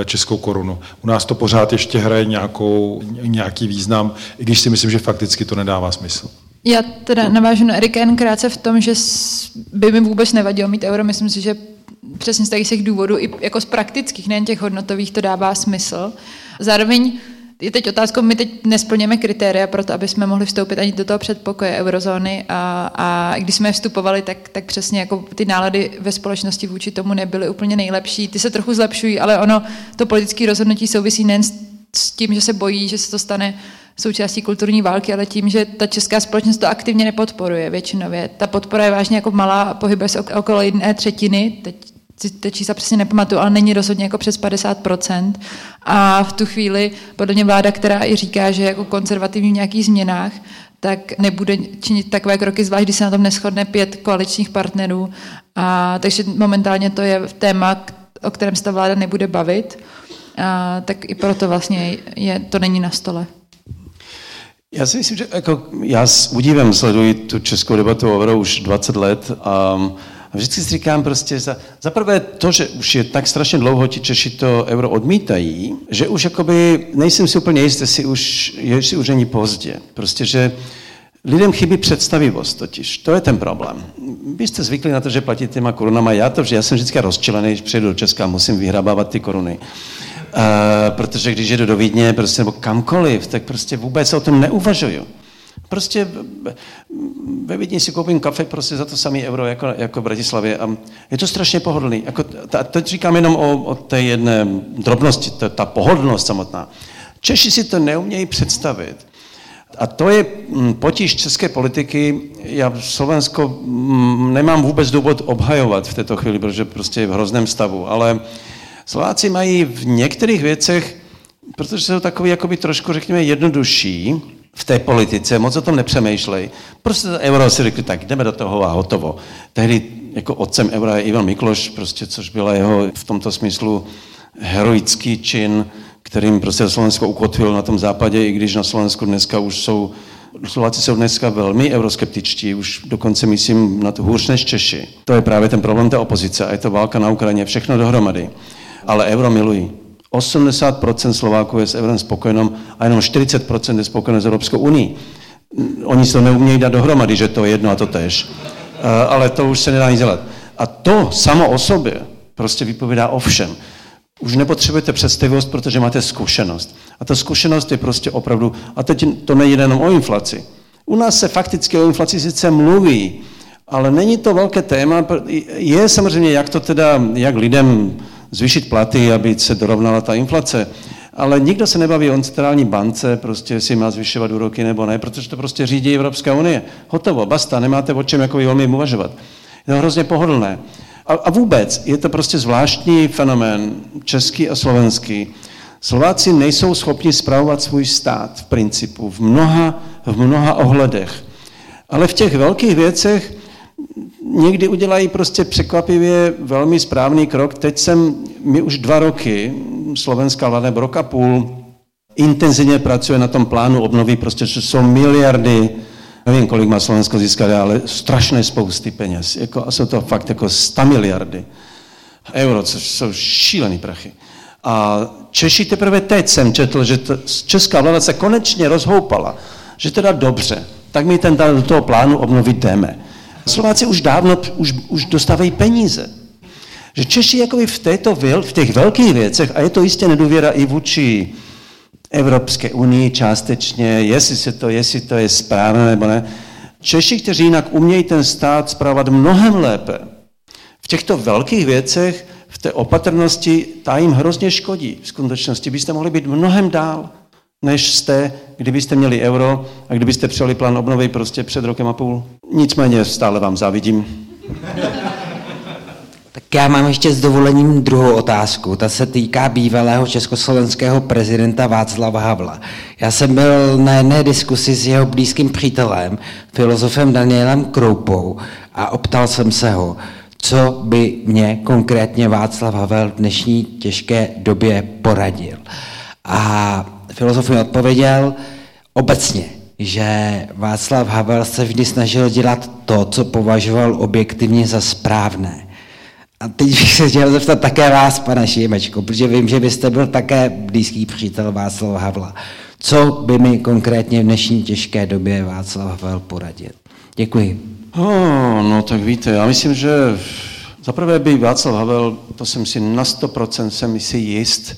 eh, českou korunu. U nás to pořád ještě hraje nějakou, nějaký význam, i když si myslím, že fakticky to nedává smysl. Já teda navážu na Erika jen krátce v tom, že by mi vůbec nevadilo mít euro. Myslím si, že přesně z těch důvodů, i jako z praktických, nejen těch hodnotových, to dává smysl. Zároveň je teď otázkou, my teď nesplněme kritéria pro to, aby jsme mohli vstoupit ani do toho předpokoje eurozóny a, a když jsme vstupovali, tak, tak přesně jako ty nálady ve společnosti vůči tomu nebyly úplně nejlepší. Ty se trochu zlepšují, ale ono, to politické rozhodnutí souvisí nejen s tím, že se bojí, že se to stane součástí kulturní války, ale tím, že ta česká společnost to aktivně nepodporuje většinově. Ta podpora je vážně jako malá, pohybuje se okolo jedné třetiny, teď ty čísla přesně nepamatuju, ale není rozhodně jako přes 50%. A v tu chvíli podle mě vláda, která i říká, že jako konzervativní v nějakých změnách, tak nebude činit takové kroky, zvlášť když se na tom neschodne pět koaličních partnerů. A, takže momentálně to je téma, o kterém se ta vláda nebude bavit. A, tak i proto vlastně je, to není na stole. Já si myslím, že jako já s údivem sleduji tu českou debatu o euro už 20 let a vždycky si říkám prostě, za, za prvé to, že už je tak strašně dlouho ti Češi to euro odmítají, že už jakoby, nejsem si úplně jistý, jestli už, jestli už není pozdě. Prostě, že lidem chybí představivost totiž. To je ten problém. Vy jste zvyklí na to, že platíte těma korunama. Já to, že já jsem vždycky rozčilený, když přijedu do Česka, musím vyhrabávat ty koruny. Uh, protože když jedu do Vídně prostě, nebo kamkoliv, tak prostě vůbec o tom neuvažuju. Prostě ve Vídni si koupím kafe prostě za to samý euro jako, jako v Bratislavě a je to strašně pohodlný. Jako, ta, teď říkám jenom o, o té jedné drobnosti, ta, ta pohodlnost samotná. Češi si to neumějí představit. A to je mm, potíž české politiky. Já Slovensko mm, nemám vůbec důvod obhajovat v této chvíli, protože prostě je v hrozném stavu, ale Slováci mají v některých věcech, protože jsou takový jakoby trošku, řekněme, jednodušší, v té politice, moc o tom nepřemýšlej. Prostě euro si řekli, tak jdeme do toho a hotovo. Tehdy jako otcem eura je Ivan Mikloš, prostě, což byla jeho v tomto smyslu heroický čin, kterým prostě Slovensko ukotvil na tom západě, i když na Slovensku dneska už jsou, Slováci jsou dneska velmi euroskeptičtí, už dokonce myslím na to hůř než Češi. To je právě ten problém té opozice a je to válka na Ukrajině, všechno dohromady. Ale euro milují. 80% Slováků je s eurem spokojenom a jenom 40% je spokojeno s Evropskou unii. Oni se to neumějí dát dohromady, že to je jedno a to tež. Eh, ale to už se nedá nic dělat. A to samo o sobě prostě vypovídá o všem. Už nepotřebujete představivost, protože máte zkušenost. A ta zkušenost je prostě opravdu, a teď to nejde jenom o inflaci. U nás se fakticky o inflaci sice mluví, ale není to velké téma. Je samozřejmě, jak to teda, jak lidem zvýšit platy, aby se dorovnala ta inflace. Ale nikdo se nebaví o centrální bance, prostě si má zvyšovat úroky nebo ne, protože to prostě řídí Evropská unie. Hotovo, basta, nemáte o čem jako velmi uvažovat. Je to hrozně pohodlné. A, a vůbec je to prostě zvláštní fenomén, český a slovenský. Slováci nejsou schopni zpravovat svůj stát v principu, v mnoha, v mnoha ohledech. Ale v těch velkých věcech někdy udělají prostě překvapivě velmi správný krok. Teď jsem, my už dva roky, slovenská vláda rok a půl, intenzivně pracuje na tom plánu obnovy, prostě jsou miliardy, nevím, kolik má Slovensko získat, ale strašné spousty peněz. Jako, a jsou to fakt jako 100 miliardy euro, což jsou šílený prachy. A Češi teprve teď jsem četl, že to, česká vláda se konečně rozhoupala, že teda dobře, tak my ten do toho plánu obnovit jdeme. Slováci už dávno už, už dostávají peníze. Že Češi jako v, této, v těch velkých věcech, a je to jistě nedůvěra i vůči Evropské unii částečně, jestli, se to, jestli to je správné nebo ne, Češi, kteří jinak umějí ten stát zpravovat mnohem lépe, v těchto velkých věcech, v té opatrnosti, ta jim hrozně škodí. V skutečnosti byste mohli být mnohem dál, než jste, kdybyste měli euro a kdybyste přijali plán obnovy prostě před rokem a půl. Nicméně stále vám závidím. Tak já mám ještě s dovolením druhou otázku. Ta se týká bývalého československého prezidenta Václava Havla. Já jsem byl na jedné diskusi s jeho blízkým přítelem, filozofem Danielem Kroupou a optal jsem se ho, co by mě konkrétně Václav Havel v dnešní těžké době poradil. A filozof mi odpověděl obecně, že Václav Havel se vždy snažil dělat to, co považoval objektivně za správné. A teď bych se chtěl zeptat také vás, pane Šímečko, protože vím, že byste byl také blízký přítel Václava Havla. Co by mi konkrétně v dnešní těžké době Václav Havel poradil? Děkuji. Oh, no tak víte, já myslím, že zaprvé by Václav Havel, to jsem si na 100% jsem si jist,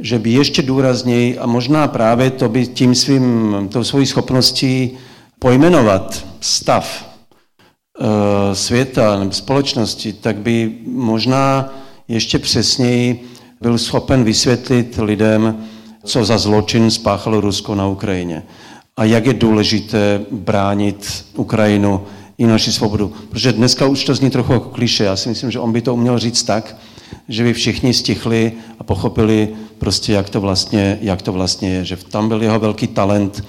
že by ještě důrazněji a možná právě to by tím svým, tou svojí schopností pojmenovat stav e, světa nebo společnosti, tak by možná ještě přesněji byl schopen vysvětlit lidem, co za zločin spáchalo Rusko na Ukrajině a jak je důležité bránit Ukrajinu i naši svobodu. Protože dneska už to zní trochu jako kliše. Já si myslím, že on by to uměl říct tak, že by všichni stichli a pochopili prostě, jak to vlastně, jak to vlastně je. Že tam byl jeho velký talent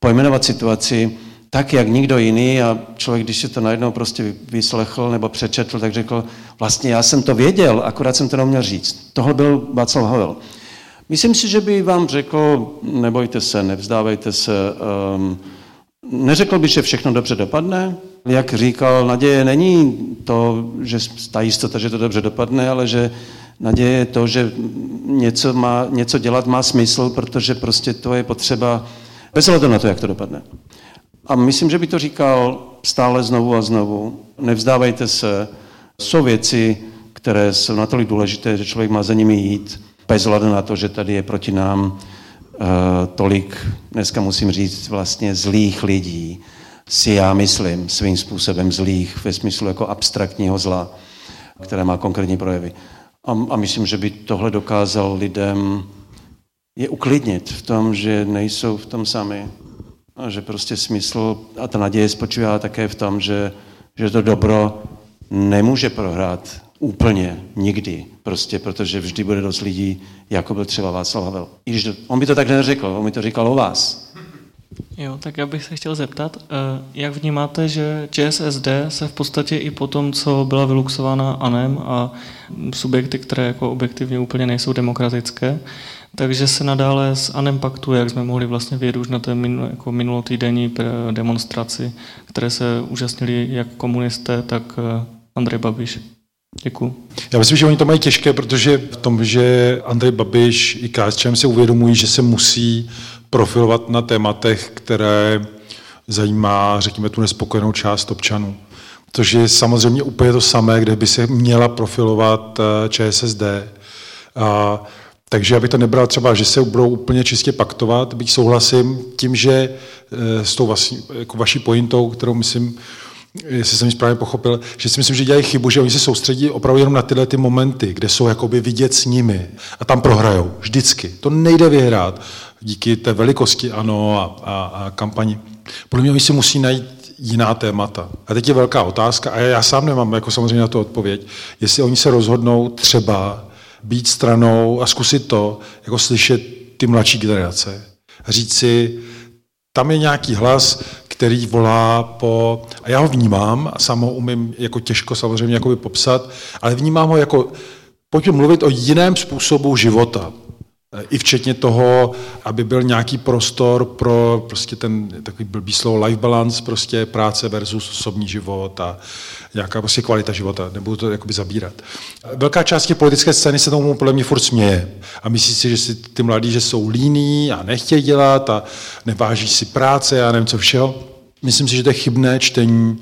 pojmenovat situaci tak, jak nikdo jiný a člověk, když si to najednou prostě vyslechl nebo přečetl, tak řekl, vlastně já jsem to věděl, akorát jsem to neuměl říct. Tohle byl Václav Havel. Myslím si, že by vám řekl, nebojte se, nevzdávejte se, um, Neřekl by, že všechno dobře dopadne. Jak říkal, naděje není to, že ta jistota, že to dobře dopadne, ale že naděje je to, že něco, má, něco dělat má smysl, protože prostě to je potřeba bez ohledu na to, jak to dopadne. A myslím, že by to říkal stále znovu a znovu. Nevzdávejte se. Jsou věci, které jsou natolik důležité, že člověk má za nimi jít, bez ohledu na to, že tady je proti nám Eh, tolik, dneska musím říct, vlastně zlých lidí, si já myslím svým způsobem zlých, ve smyslu jako abstraktního zla, které má konkrétní projevy. A, a myslím, že by tohle dokázal lidem je uklidnit v tom, že nejsou v tom sami. A že prostě smysl a ta naděje spočívá také v tom, že, že to dobro nemůže prohrát úplně nikdy. Prostě, protože vždy bude dost lidí, jako byl třeba Václav Havel. I když on by to tak neřekl, on by to říkal o vás. Jo, tak já bych se chtěl zeptat, eh, jak vnímáte, že ČSSD se v podstatě i po tom, co byla vyluxována ANEM a subjekty, které jako objektivně úplně nejsou demokratické, takže se nadále s ANEM paktuje, jak jsme mohli vlastně vědět už na té minul, jako minulotýdenní demonstraci, které se účastnili jak komunisté, tak eh, Andrej Babiš. Děkuji. Já myslím, že oni to mají těžké, protože v tom, že Andrej Babiš i KSČM si uvědomují, že se musí profilovat na tématech, které zajímá, řekněme, tu nespokojenou část občanů. Což je samozřejmě úplně to samé, kde by se měla profilovat eh, ČSSD. A, takže abych to nebral třeba, že se budou úplně čistě paktovat, byť souhlasím tím, že eh, s tou vlastní, jako vaší pointou, kterou myslím, jestli jsem ji správně pochopil, že si myslím, že dělají chybu, že oni se soustředí opravdu jenom na tyhle ty momenty, kde jsou jakoby vidět s nimi a tam prohrajou. Vždycky. To nejde vyhrát díky té velikosti ano a, a, a kampani. Podle mě oni si musí najít jiná témata. A teď je velká otázka, a já sám nemám jako samozřejmě na to odpověď, jestli oni se rozhodnou třeba být stranou a zkusit to, jako slyšet ty mladší generace. A říct si, tam je nějaký hlas, který volá po, a já ho vnímám, a sám ho umím jako těžko samozřejmě jakoby popsat, ale vnímám ho jako, pojďme mluvit o jiném způsobu života. I včetně toho, aby byl nějaký prostor pro prostě ten takový blbý slovo life balance, prostě práce versus osobní život a nějaká prostě kvalita života. Nebudu to jakoby zabírat. Velká část těch politické scény se tomu podle mě furt směje a myslí si, že si ty mladí, že jsou líní a nechtějí dělat a neváží si práce a nevím co všeho. Myslím si, že to je chybné čtení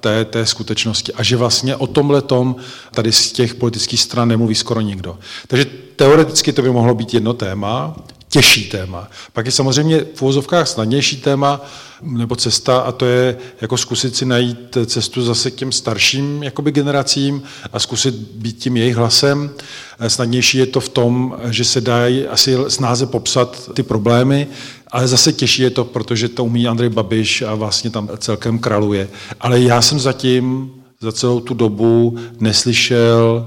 té, té skutečnosti. A že vlastně o tomhle tom tady z těch politických stran nemluví skoro nikdo. Takže teoreticky to by mohlo být jedno téma, těžší téma. Pak je samozřejmě v úvozovkách snadnější téma nebo cesta a to je jako zkusit si najít cestu zase k těm starším jakoby generacím a zkusit být tím jejich hlasem. Snadnější je to v tom, že se dají asi snáze popsat ty problémy, ale zase těžší je to, protože to umí Andrej Babiš a vlastně tam celkem kraluje. Ale já jsem zatím za celou tu dobu neslyšel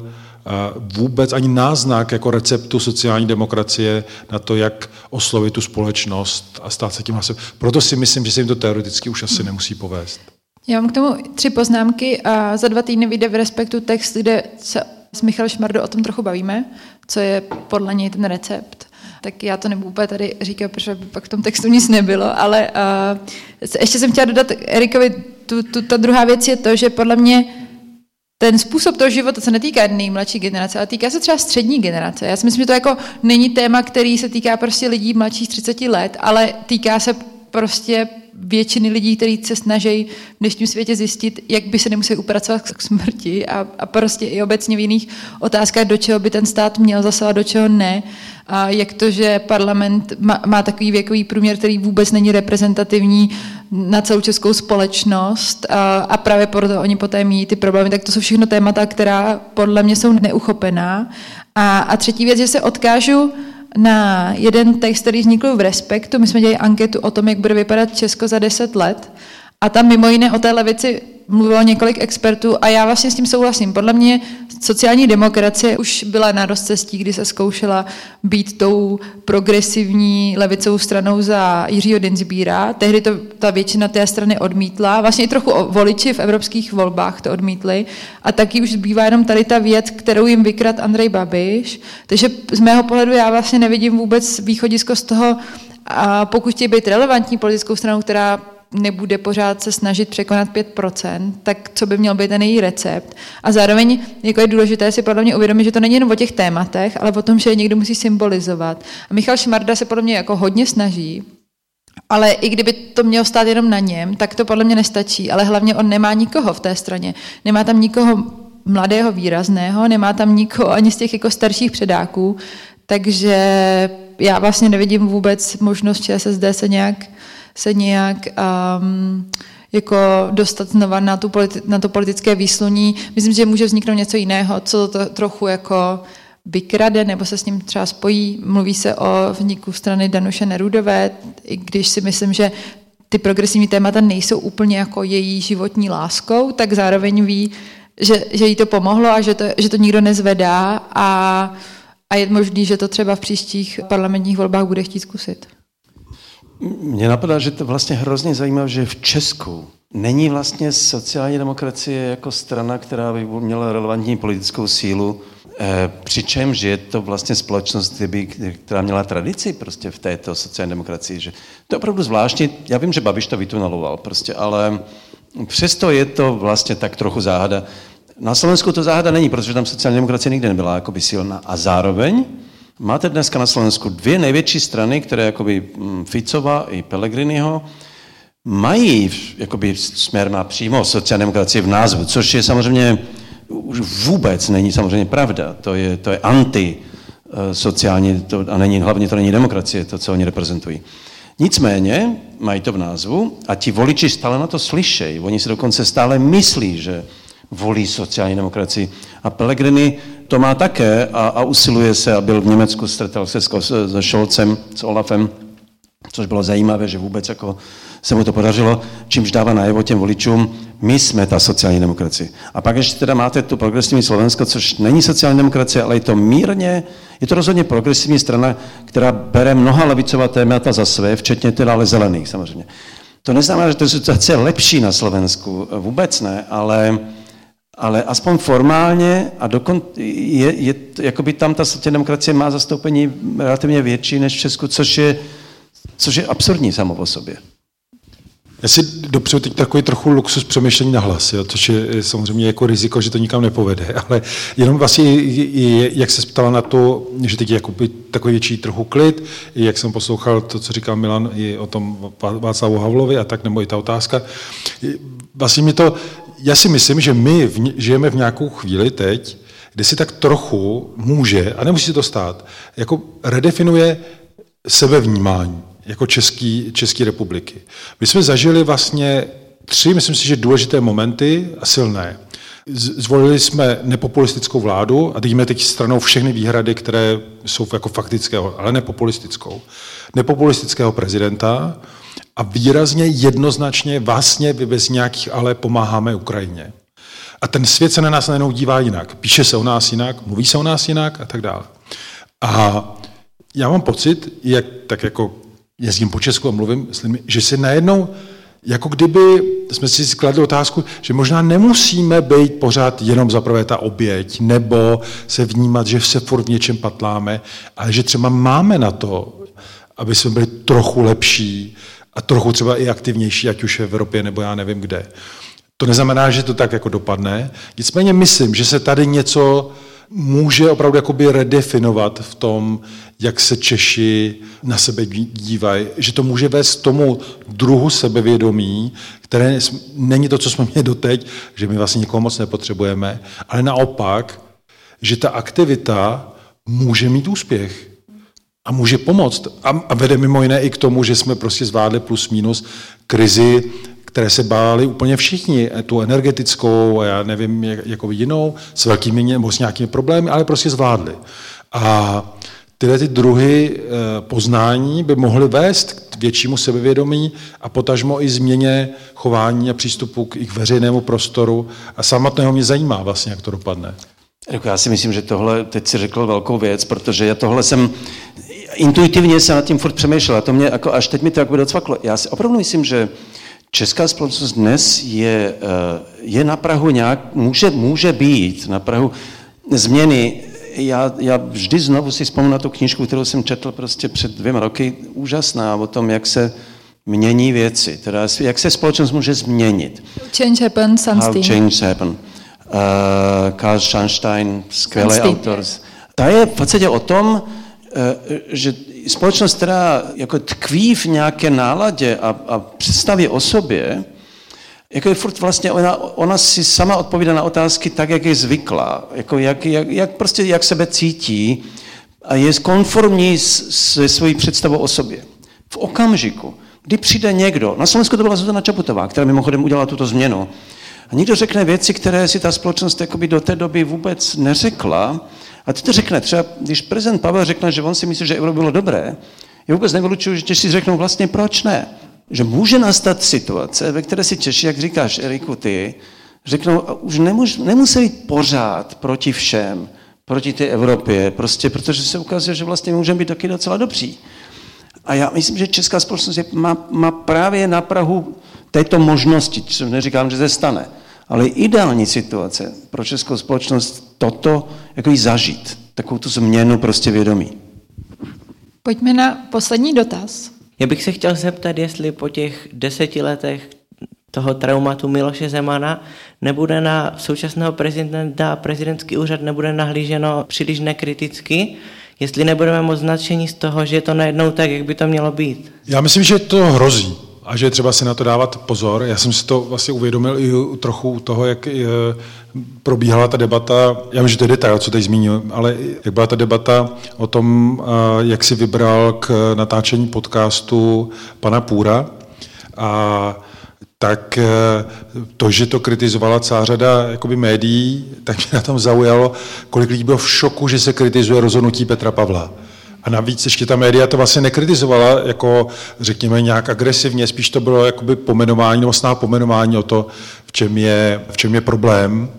vůbec ani náznak jako receptu sociální demokracie na to, jak oslovit tu společnost a stát se tím hlasem. Proto si myslím, že se jim to teoreticky už asi nemusí povést. Já mám k tomu tři poznámky a za dva týdny vyjde v Respektu text, kde se s Michalem Šmardou o tom trochu bavíme, co je podle něj ten recept. Tak já to nebudu úplně tady říkat, protože by pak v tom textu nic nebylo, ale uh, ještě jsem chtěla dodat Erikovi, tu, tu, ta druhá věc je to, že podle mě ten způsob toho života se netýká nejmladší generace, ale týká se třeba střední generace. Já si myslím, že to jako není téma, který se týká prostě lidí mladších 30 let, ale týká se prostě většiny lidí, kteří se snaží v dnešním světě zjistit, jak by se nemuseli upracovat k smrti a, a prostě i obecně v jiných otázkách, do čeho by ten stát měl zasahovat, do čeho ne. A jak to, že parlament má, má takový věkový průměr, který vůbec není reprezentativní na celou českou společnost a, a právě proto oni poté mít ty problémy, tak to jsou všechno témata, která podle mě jsou neuchopená. A, a třetí věc, že se odkážu na jeden text, který vznikl v Respektu. My jsme dělali anketu o tom, jak bude vypadat Česko za 10 let. A tam mimo jiné o té levici mluvilo několik expertů a já vlastně s tím souhlasím. Podle mě sociální demokracie už byla na rozcestí, kdy se zkoušela být tou progresivní levicovou stranou za Jiřího Dinsbíra. Tehdy to ta většina té strany odmítla. Vlastně i trochu voliči v evropských volbách to odmítli. A taky už zbývá jenom tady ta věc, kterou jim vykrat Andrej Babiš. Takže z mého pohledu já vlastně nevidím vůbec východisko z toho, a pokud chtějí být relevantní politickou stranou, která nebude pořád se snažit překonat 5%, tak co by měl být ten její recept. A zároveň jako je důležité si podle mě uvědomit, že to není jen o těch tématech, ale o tom, že je někdo musí symbolizovat. A Michal Šmarda se podle mě jako hodně snaží, ale i kdyby to mělo stát jenom na něm, tak to podle mě nestačí. Ale hlavně on nemá nikoho v té straně. Nemá tam nikoho mladého, výrazného, nemá tam nikoho ani z těch jako starších předáků, takže já vlastně nevidím vůbec možnost ČSSD se nějak se nějak um, jako dostat znova na, tu politi- na to politické výsluní. Myslím, že může vzniknout něco jiného, co to trochu jako vykrade nebo se s ním třeba spojí. Mluví se o vzniku strany Danuše Nerudové, i když si myslím, že ty progresivní témata nejsou úplně jako její životní láskou, tak zároveň ví, že, že jí to pomohlo a že to, že to nikdo nezvedá a, a je možný, že to třeba v příštích parlamentních volbách bude chtít zkusit. Mně napadá, že to vlastně hrozně zajímavé, že v Česku není vlastně sociální demokracie jako strana, která by měla relevantní politickou sílu, eh, přičemž je to vlastně společnost, která měla tradici prostě v této sociální demokracii. Že to je opravdu zvláštní. Já vím, že Babiš to vytuneloval, prostě, ale přesto je to vlastně tak trochu záhada. Na Slovensku to záhada není, protože tam sociální demokracie nikdy nebyla jakoby silná. A zároveň Máte dneska na Slovensku dvě největší strany, které jakoby mm, Ficova i Pellegriniho mají jakoby směr na přímo sociální demokracii v názvu, což je samozřejmě už vůbec není samozřejmě pravda. To je, to je anti eh, sociální, to, a není, hlavně to není demokracie, to, co oni reprezentují. Nicméně mají to v názvu a ti voliči stále na to slyšejí. Oni si dokonce stále myslí, že volí sociální demokracii. A Pellegrini to má také a, a usiluje se a byl v Německu, stretal se s, s Scholzem, s Olafem, což bylo zajímavé, že vůbec jako se mu to podařilo, čímž dává najevo těm voličům, my jsme ta sociální demokracie. A pak ještě teda máte tu progresivní Slovensko, což není sociální demokracie, ale je to mírně, je to rozhodně progresivní strana, která bere mnoha levicová témata za své, včetně teda ale zelených samozřejmě. To neznamená, že to situace lepší na Slovensku, vůbec ne, ale ale aspoň formálně a dokon, je, je, jakoby tam ta sociální demokracie má zastoupení relativně větší než v Česku, což je, což je absurdní samo o sobě. Já si dopřeju teď takový trochu luxus přemýšlení na hlas, jo, což je samozřejmě jako riziko, že to nikam nepovede, ale jenom vlastně, jak se ptala na to, že teď je jako takový větší trochu klid, jak jsem poslouchal to, co říkal Milan i o tom Václavu Havlovi a tak, nebo i ta otázka, vlastně mi to, já si myslím, že my v, žijeme v nějakou chvíli teď, kde si tak trochu může, a nemusí to stát, jako redefinuje sebevnímání jako Český, České republiky. My jsme zažili vlastně tři, myslím si, že důležité momenty a silné. Zvolili jsme nepopulistickou vládu a díme teď stranou všechny výhrady, které jsou jako faktického, ale nepopulistickou. Nepopulistického prezidenta a výrazně jednoznačně vlastně bez nějakých ale pomáháme Ukrajině. A ten svět se na nás najednou dívá jinak. Píše se o nás jinak, mluví se o nás jinak a tak dále. A já mám pocit, jak, tak jako jezdím po Česku a mluvím lidmi, že si najednou, jako kdyby jsme si skladli otázku, že možná nemusíme být pořád jenom za prvé ta oběť, nebo se vnímat, že se furt v něčem patláme, ale že třeba máme na to, aby jsme byli trochu lepší a trochu třeba i aktivnější, ať už v Evropě nebo já nevím kde. To neznamená, že to tak jako dopadne. Nicméně myslím, že se tady něco může opravdu jakoby redefinovat v tom, jak se Češi na sebe dívají, že to může vést k tomu druhu sebevědomí, které není to, co jsme měli doteď, že my vlastně nikoho moc nepotřebujeme, ale naopak, že ta aktivita může mít úspěch a může pomoct. A, a vede mimo jiné i k tomu, že jsme prostě zvládli plus minus krizi které se báli úplně všichni, eh, tu energetickou a já nevím, jako jinou, s velkými nebo s nějakými problémy, ale prostě zvládli. A tyhle ty druhy eh, poznání by mohly vést k většímu sebevědomí a potažmo i změně chování a přístupu k ich veřejnému prostoru. A samotného mě zajímá vlastně, jak to dopadne. Já si myslím, že tohle, teď si řekl velkou věc, protože já tohle jsem, intuitivně se nad tím furt přemýšlel a to mě, jako, až teď mi to jako docvaklo. Já si opravdu myslím, že Česká společnost dnes je, eh, je na Prahu nějak, může, může být na Prahu změny. Já, já vždy znovu si vzpomínám na tu knížku, kterou jsem četl prostě před dvěma roky, úžasná o tom, jak se mění věci, teda jak se společnost může změnit. Change happen, How change happen. Uh, Karl Schanstein, skvělý autor. Ta je v podstatě o tom, že společnost, která jako tkví v nějaké náladě a, a představě o sobě, jako je furt vlastně, ona, ona si sama odpovídá na otázky tak, jak je zvyklá, jako jak, jak, jak prostě jak sebe cítí a je konformní se svojí představou o sobě. V okamžiku, kdy přijde někdo, na Slovensku to byla Zuzana Čaputová, která mimochodem udělala tuto změnu, a někdo řekne věci, které si ta společnost do té doby vůbec neřekla, a ty to řekne, třeba když prezident Pavel řekne, že on si myslí, že euro bylo dobré, já vůbec nevylučuju, že Češi řeknou vlastně proč ne. Že může nastat situace, ve které si Češi, jak říkáš, Eriku, ty, řeknou, už nemuž, nemusí být pořád proti všem, proti té Evropě, prostě protože se ukazuje, že vlastně můžeme být taky docela dobří. A já myslím, že česká společnost má, má právě na Prahu této možnosti, co neříkám, že se stane, ale ideální situace pro českou společnost toto jako zažít, takovou tu změnu prostě vědomí. Pojďme na poslední dotaz. Já bych se chtěl zeptat, jestli po těch deseti letech toho traumatu Miloše Zemana nebude na současného prezidenta prezidentský úřad nebude nahlíženo příliš nekriticky, jestli nebudeme moc značení z toho, že je to najednou tak, jak by to mělo být. Já myslím, že to hrozí a že je třeba si na to dávat pozor. Já jsem si to vlastně uvědomil i trochu u toho, jak eh, probíhala ta debata, já vím, že to je detail, co teď zmínil, ale jak byla ta debata o tom, eh, jak si vybral k natáčení podcastu pana Půra a tak eh, to, že to kritizovala celá řada jakoby médií, tak mě na tom zaujalo, kolik lidí bylo v šoku, že se kritizuje rozhodnutí Petra Pavla. A navíc ještě ta média to vlastně nekritizovala jako, řekněme, nějak agresivně, spíš to bylo jakoby pomenování, nebo snad pomenování o to, v čem je, v čem je problém.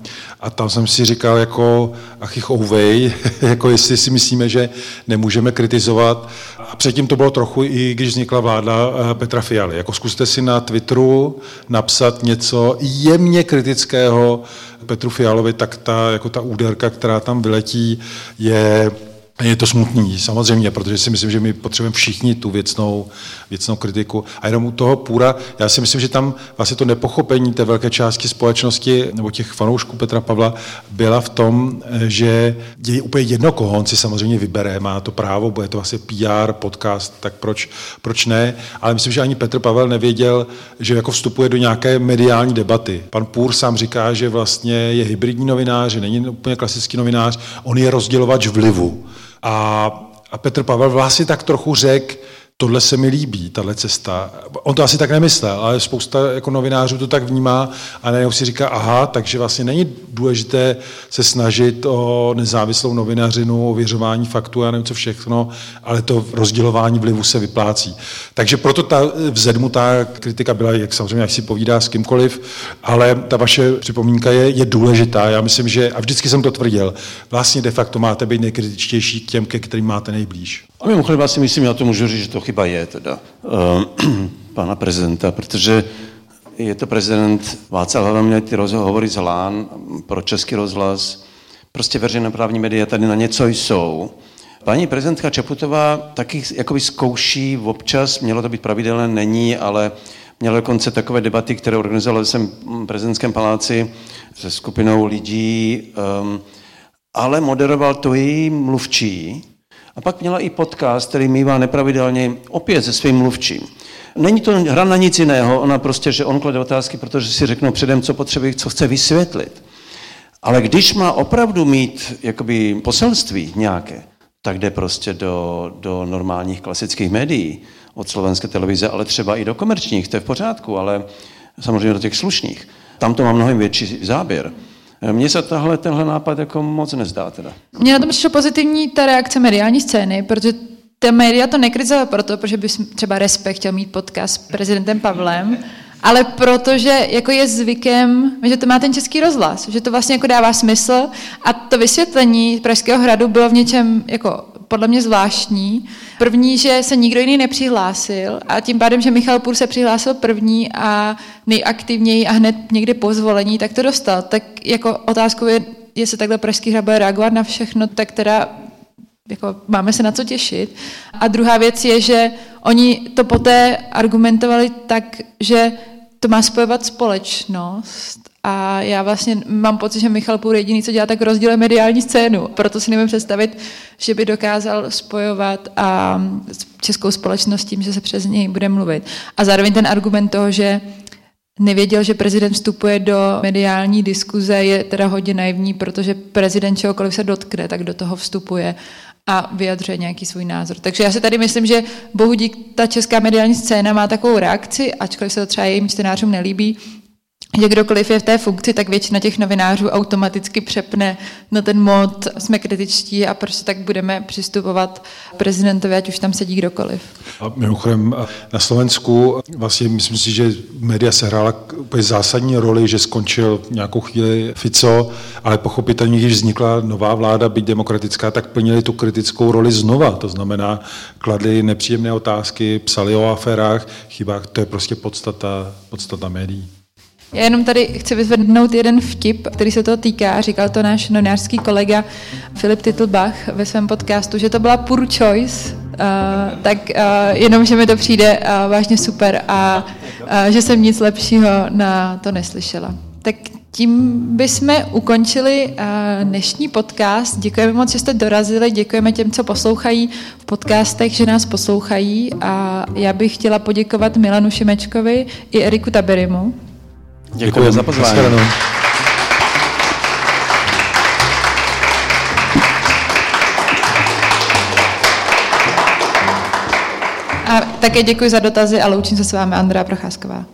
A tam jsem si říkal jako achich ouvej, jako jestli si myslíme, že nemůžeme kritizovat. A předtím to bylo trochu i když vznikla vláda eh, Petra Fialy. Jako zkuste si na Twitteru napsat něco jemně kritického Petru Fialovi, tak ta, jako ta úderka, která tam vyletí, je je to smutný, samozřejmě, protože si myslím, že my potřebujeme všichni tu věcnou, věcnou kritiku. A jenom u toho půra, já si myslím, že tam vlastně to nepochopení té velké části společnosti nebo těch fanoušků Petra Pavla byla v tom, že je úplně jedno, koho on si samozřejmě vybere, má to právo, bude to vlastně PR, podcast, tak proč, proč ne? Ale myslím, že ani Petr Pavel nevěděl, že jako vstupuje do nějaké mediální debaty. Pan Půr sám říká, že vlastně je hybridní novinář, že není úplně klasický novinář, on je rozdělovač vlivu. A, a Petr Pavel vlastně tak trochu řekl, tohle se mi líbí, tahle cesta. On to asi tak nemyslel, ale spousta jako novinářů to tak vnímá a najednou si říká, aha, takže vlastně není důležité se snažit o nezávislou novinařinu, o věřování faktů a nevím co všechno, ale to rozdělování vlivu se vyplácí. Takže proto ta v ta kritika byla, jak samozřejmě, jak si povídá s kýmkoliv, ale ta vaše připomínka je, je důležitá. Já myslím, že, a vždycky jsem to tvrdil, vlastně de facto máte být nejkritičtější k těm, ke kterým máte nejblíž. A mimochodem, já si myslím, já to můžu říct, že to chyba je teda uh, pana prezidenta, protože je to prezident Václav Havel měl ty rozhovory z Lán pro Český rozhlas. Prostě veřejnoprávní média tady na něco jsou. Paní prezidentka Čaputová taky jakoby zkouší občas, mělo to být pravidelné, není, ale měla dokonce takové debaty, které organizoval jsem v prezidentském paláci se skupinou lidí, um, ale moderoval to její mluvčí, a pak měla i podcast, který mývá nepravidelně opět se svým mluvčím. Není to hra na nic jiného, ona prostě, že on klade otázky, protože si řeknou předem, co potřebuje, co chce vysvětlit. Ale když má opravdu mít jakoby poselství nějaké, tak jde prostě do, do normálních klasických médií, od slovenské televize, ale třeba i do komerčních, to je v pořádku, ale samozřejmě do těch slušných. Tam to má mnohem větší záběr. Mně se tahle, tenhle nápad jako moc nezdá teda. Mně na tom přišlo pozitivní ta reakce mediální scény, protože ta média to nekrizovala proto, protože by třeba Respekt chtěl mít podcast s prezidentem Pavlem, ale protože jako je zvykem, že to má ten český rozhlas, že to vlastně jako dává smysl a to vysvětlení Pražského hradu bylo v něčem jako podle mě zvláštní. První, že se nikdo jiný nepřihlásil a tím pádem, že Michal Půr se přihlásil první a nejaktivněji a hned někdy po zvolení, tak to dostal. Tak jako otázkou je, jestli takhle Pražský hrad bude reagovat na všechno, tak teda jako máme se na co těšit. A druhá věc je, že oni to poté argumentovali tak, že to má spojovat společnost a já vlastně mám pocit, že Michal Půl jediný, co dělá, tak rozděluje mediální scénu. Proto si nemůžu představit, že by dokázal spojovat a českou společnost tím, že se přes něj bude mluvit. A zároveň ten argument toho, že nevěděl, že prezident vstupuje do mediální diskuze, je teda hodně naivní, protože prezident čehokoliv se dotkne, tak do toho vstupuje a vyjadřuje nějaký svůj názor. Takže já si tady myslím, že bohu dík ta česká mediální scéna má takovou reakci, ačkoliv se to třeba jejím čtenářům nelíbí, že kdokoliv je v té funkci, tak většina těch novinářů automaticky přepne na ten mod, jsme kritičtí a prostě tak budeme přistupovat prezidentovi, ať už tam sedí kdokoliv. A mimochodem na Slovensku vlastně myslím si, že média se hrála úplně zásadní roli, že skončil nějakou chvíli Fico, ale pochopitelně, když vznikla nová vláda, byť demokratická, tak plnili tu kritickou roli znova. To znamená, kladli nepříjemné otázky, psali o aférách, chybách, to je prostě podstata, podstata médií. Já jenom tady chci vyzvednout jeden vtip, který se toho týká. Říkal to náš novinářský kolega Filip Titlbach ve svém podcastu, že to byla pur choice, uh, tak uh, jenom, že mi to přijde uh, vážně super a uh, že jsem nic lepšího na to neslyšela. Tak tím bychom ukončili dnešní podcast. Děkujeme moc, že jste dorazili, děkujeme těm, co poslouchají v podcastech, že nás poslouchají a já bych chtěla poděkovat Milanu Šimečkovi i Eriku Taberimu. Děkuji za pozvání. A také děkuji za dotazy a loučím se s vámi Andrea Procházková.